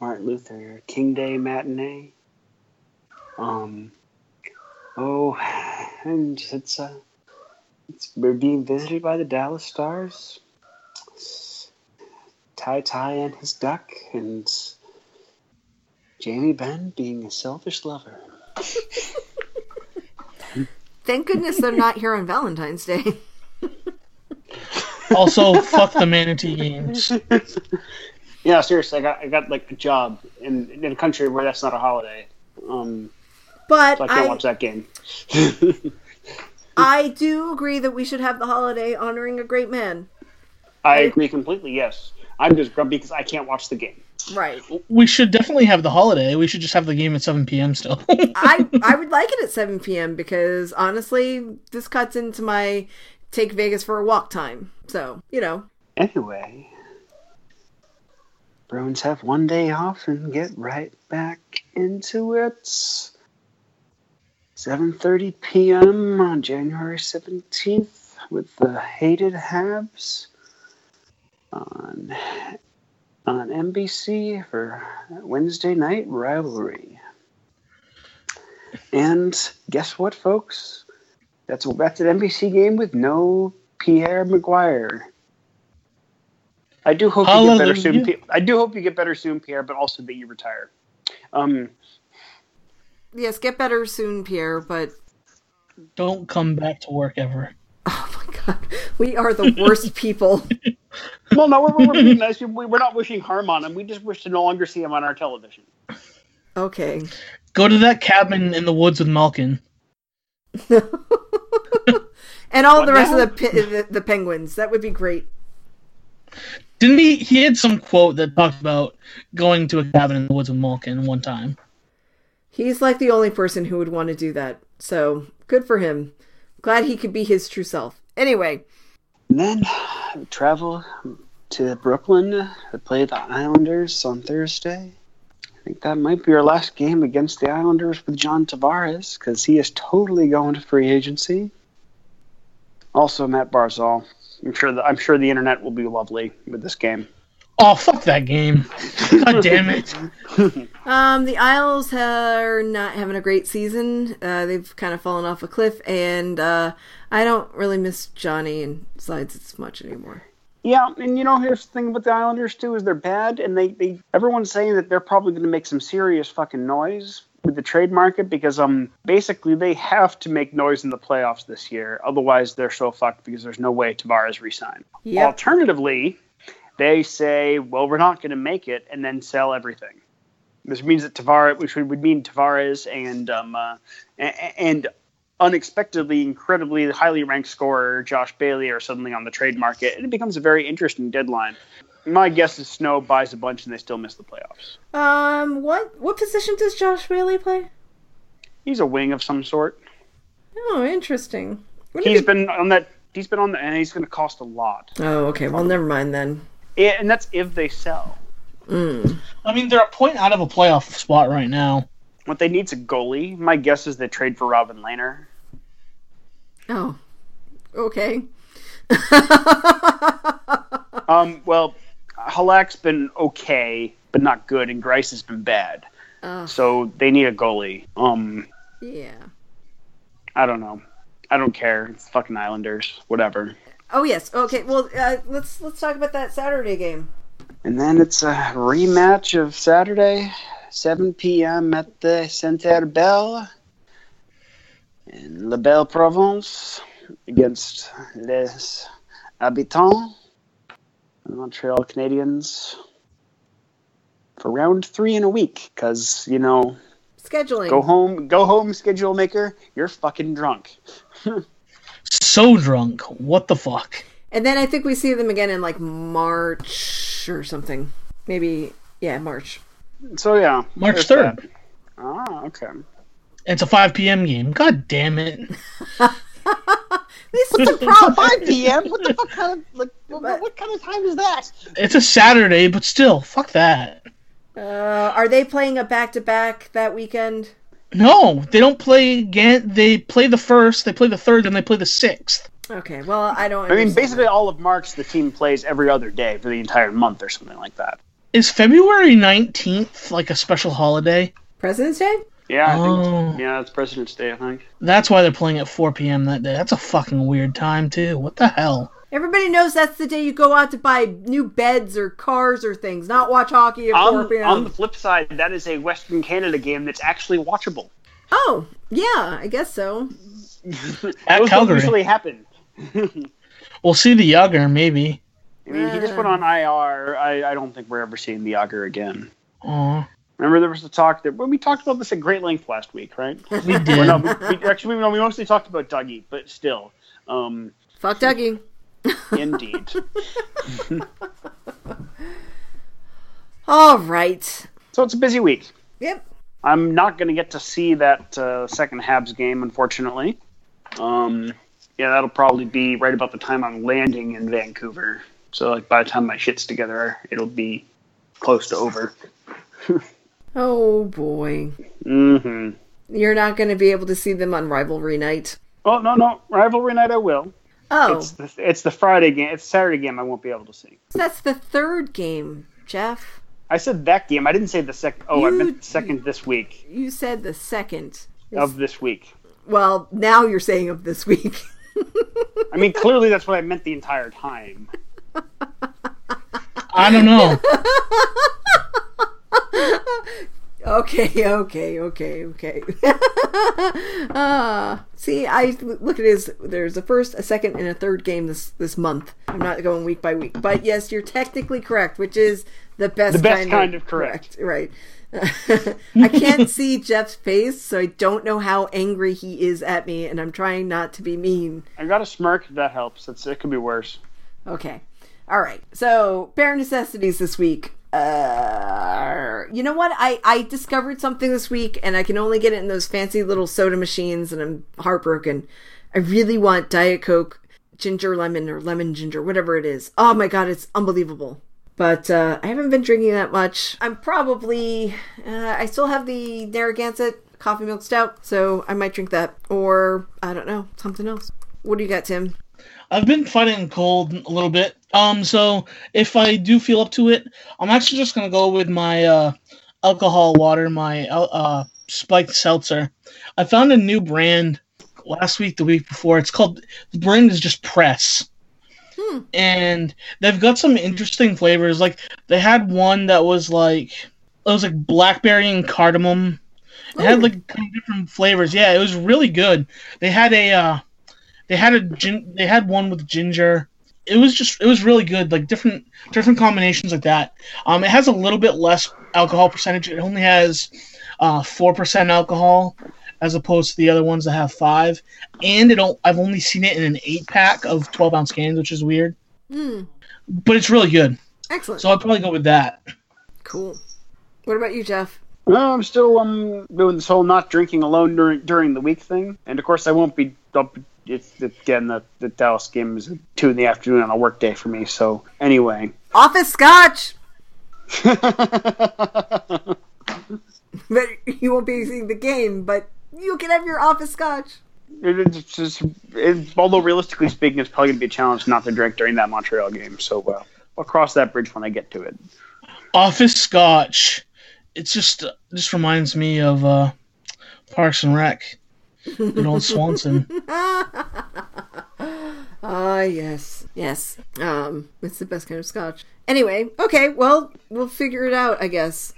Martin Luther King Day matinee. Um, oh, and it's uh, it's we're being visited by the Dallas Stars. Ty Ty and his duck, and Jamie Benn being a selfish lover. thank goodness they're not here on Valentine's Day. Also, fuck the manatee games. Yeah, seriously, I got I got like a job in in a country where that's not a holiday. Um, But so I can't I, watch that game. I do agree that we should have the holiday honoring a great man. I agree completely. Yes, I'm just grumpy because I can't watch the game. Right. We should definitely have the holiday. We should just have the game at 7 p.m. still. I I would like it at 7 p.m. because honestly, this cuts into my take Vegas for a walk time. So you know, Anyway, Bruins have one day off and get right back into it. 7:30 p.m. on January 17th with the hated Habs on on NBC for Wednesday night rivalry. And guess what, folks? That's that's an NBC game with no Pierre McGuire. I do hope you get better soon. Hallelujah. Pi- I do hope you get better soon, Pierre, but also that you retire. Um, yes, get better soon, Pierre. But Don't come back to work ever. oh my god, we are the worst people. Well, no, we're, we're being nice. We- We're not wishing harm on him. We just wish to no longer see him on our television. Okay. Go to that cabin in the woods with Malkin. And all What the rest now? of the, pi- the the penguins. That would be great. Didn't he? He had some quote that talked about going to a cabin in the woods with Malkin one time. He's like the only person who would want to do that. So good for him. Glad he could be his true self. Anyway, And then we travel to Brooklyn to play the Islanders on Thursday. I think that might be our last game against the Islanders with John Tavares because he is totally going to free agency. Also, Matt Barzal. I'm sure the I'm sure the internet will be lovely with this game. Oh fuck that game! God damn it! um, the Isles are not having a great season. Uh, they've kind of fallen off a cliff, and uh, I don't really miss Johnny and Sides as much anymore. Yeah, and you know, here's the thing about the Islanders too is they're bad, and they, they everyone's saying that they're probably going to make some serious fucking noise with the trade market because um basically they have to make noise in the playoffs this year, otherwise they're so fucked because there's no way Tavares resign. Yep. Alternatively, they say, well, we're not going to make it, and then sell everything. This means that Tavares, which would mean Tavares and um uh, and unexpectedly incredibly highly ranked scorer Josh Bailey are suddenly on the trade market, and it becomes a very interesting deadline. My guess is Snow buys a bunch and they still miss the playoffs. Um, what what position does Josh Bailey play? He's a wing of some sort. Oh, interesting. When He's he- been on that. He's been on the, and he's going to cost a lot. Oh, okay. Well, never mind then. Yeah, and that's if they sell. Mm. I mean, they're a point out of a playoff spot right now. What they need's a goalie. My guess is they trade for Robin Lehner. Oh, okay. Um, well, Halak's been okay, but not good, and Greiss has been bad. Oh, So they need a goalie. Um, yeah. I don't know. I don't care. It's fucking Islanders. Whatever. Oh yes. Okay. Well, uh, let's let's talk about that Saturday game. And then it's a rematch of Saturday, 7 p.m. at the Centre Bell in La Belle Province against Les Habitants, the Montreal Canadiens, for round three in a week. Because you know, Scheduling. go home, go home, schedule maker. You're fucking drunk. So drunk. What the fuck? And then I think we see them again in like March or something. Maybe yeah, March. So yeah, March 3rd. that. Ah, okay. It's a 5 p.m. game. God damn it. This is a problem. 5 p.m. What the fuck kind of like, what, what kind of time is that? It's a Saturday, but still, fuck that. Uh, are they playing a back to back that weekend? No, they don't play again. They play the first, they play the third, then they play the sixth. Okay. Well, I don't. I mean, basically that. all of March, the team plays every other day for the entire month or something like that. Is February 19th like a special holiday? President's Day. Yeah, I Oh. think. Yeah, it's President's Day, I think. That's why they're playing at 4 p.m. that day. That's a fucking weird time, too. What the hell? Everybody knows that's the day you go out to buy new beds or cars or things, not watch hockey at 4 On, p.m. on the flip side, that is a Western Canada game that's actually watchable. Oh, yeah, I guess so. At Those Calgary. usually happen. We'll see the Jagr, maybe. I mean, he just went on IR. I, I don't think we're ever seeing the Jagr again. Aw, Remember, there was the talk that well, we talked about this at great length last week, right? we Or did. no, we, we, actually, no, we mostly talked about Dougie, but still. Um, Fuck Dougie. Indeed. All right. So it's a busy week. Yep. I'm not going to get to see that uh, second Habs game, unfortunately. Um, yeah, that'll probably be right about the time I'm landing in Vancouver. So, like, by the time my shit's together, it'll be close to over. Oh boy. Mm-hmm. You're not going to be able to see them on rivalry night. Oh no, no, rivalry night I will. Oh, It's the, it's the Friday game. It's Saturday game. I won't be able to see. that's the third game, Jeff. I said that game. I didn't say the second. Oh, I meant the second this week You said the second. of this week. Well, now you're saying of this week. I mean, clearly that's what I meant the entire time. I don't know. Okay, okay, okay, okay. uh, see, I look at as there's a first, a second, and a third game this this month. I'm not going week by week, but yes, you're technically correct, which is the best, The best kind of correct. Right. I can't see Jeff's face, so I don't know how angry he is at me, and I'm trying not to be mean. I got a smirk. That helps. It's, it could be worse. Okay. All right. So, bare necessities this week. Uh, you know what? I I discovered something this week, and I can only get it in those fancy little soda machines, and I'm heartbroken. I really want Diet Coke ginger lemon or lemon ginger, whatever it is. Oh my god, it's unbelievable. But uh, I haven't been drinking that much. I'm probably. Uh, I still have the Narragansett coffee milk stout, so I might drink that, or I don't know, something else. What do you got, Tim? I've been fighting cold a little bit. Um, so if I do feel up to it, I'm actually just gonna go with my uh, alcohol water, my uh, uh, spiked seltzer. I found a new brand last week, the week before. It's called the brand is just Press, and they've got some interesting flavors. Like they had one that was like it was like blackberry and cardamom. It had like different flavors. Yeah, it was really good. They had a uh, they had a gin- they had one with ginger. It was just it was really good. Like different different combinations like that. Um, it has a little bit less alcohol percentage. It only has uh four percent alcohol as opposed to the other ones that have five. And it don't, I've only seen it in an eight pack of twelve ounce cans, which is weird. Hmm. But it's really good. Excellent. So I'd probably go with that. Cool. What about you, Jeff? Well, I'm still um doing this whole not drinking alone during during the week thing, and of course I won't be. I'll, it's again the the Dallas game is two in the afternoon on a work day for me. So anyway, Office Scotch. But you won't be seeing the game, but you can have your Office Scotch. it's just it, although realistically speaking, it's probably gonna be a challenge not to drink during that Montreal game. So uh, I'll cross that bridge when I get to it. Office Scotch. It's just it just reminds me of uh, Parks and Rec. Good old Swanson. Ah, yes, yes. Um, it's the best kind of Scotch. Anyway, okay. Well, we'll figure it out, I guess.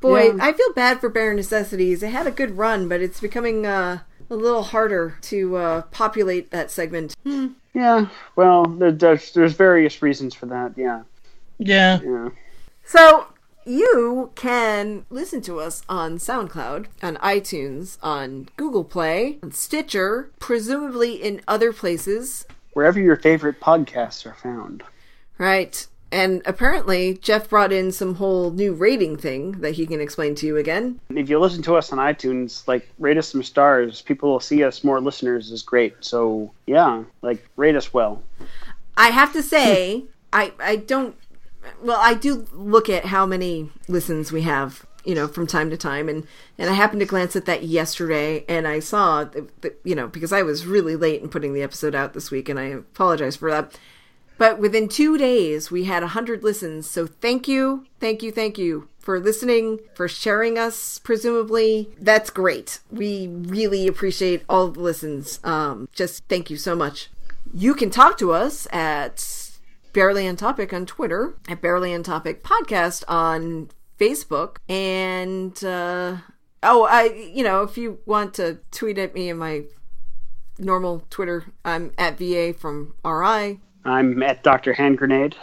Boy, Yeah. I feel bad for Bare Necessities. It had a good run, but it's becoming uh, a little harder to uh, populate that segment. Hmm. Yeah, well, there's there's various reasons for that. Yeah, Yeah. yeah. So you can listen to us on SoundCloud, on iTunes, on Google Play, on Stitcher, presumably in other places. Wherever your favorite podcasts are found. Right. And apparently Jeff brought in some whole new rating thing that he can explain to you again. If you listen to us on iTunes, like rate us some stars. People will see us more listeners is great. So yeah, like rate us well. I have to say, I I don't well, I do look at how many listens we have, you know, from time to time and and I happened to glance at that yesterday and I saw you know, because I was really late in putting the episode out this week and I apologize for that. But within 2 days we had a 100 listens. So thank you. Thank you. Thank you for listening, for sharing us presumably. That's great. We really appreciate all the listens. Um just thank you so much. You can talk to us at Barely on Topic on Twitter, at Barely on Topic Podcast on Facebook, and uh, oh, I you know if you want to tweet at me in my normal Twitter, I'm at VA from RI. I'm at Dr. Hand Grenade.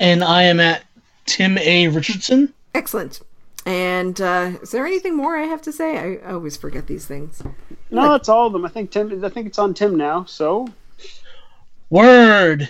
And I am at Tim A. Richardson. Excellent. And uh, is there anything more I have to say? I, I always forget these things. No, that's all of them. I think Tim. I think it's on Tim now. So Word.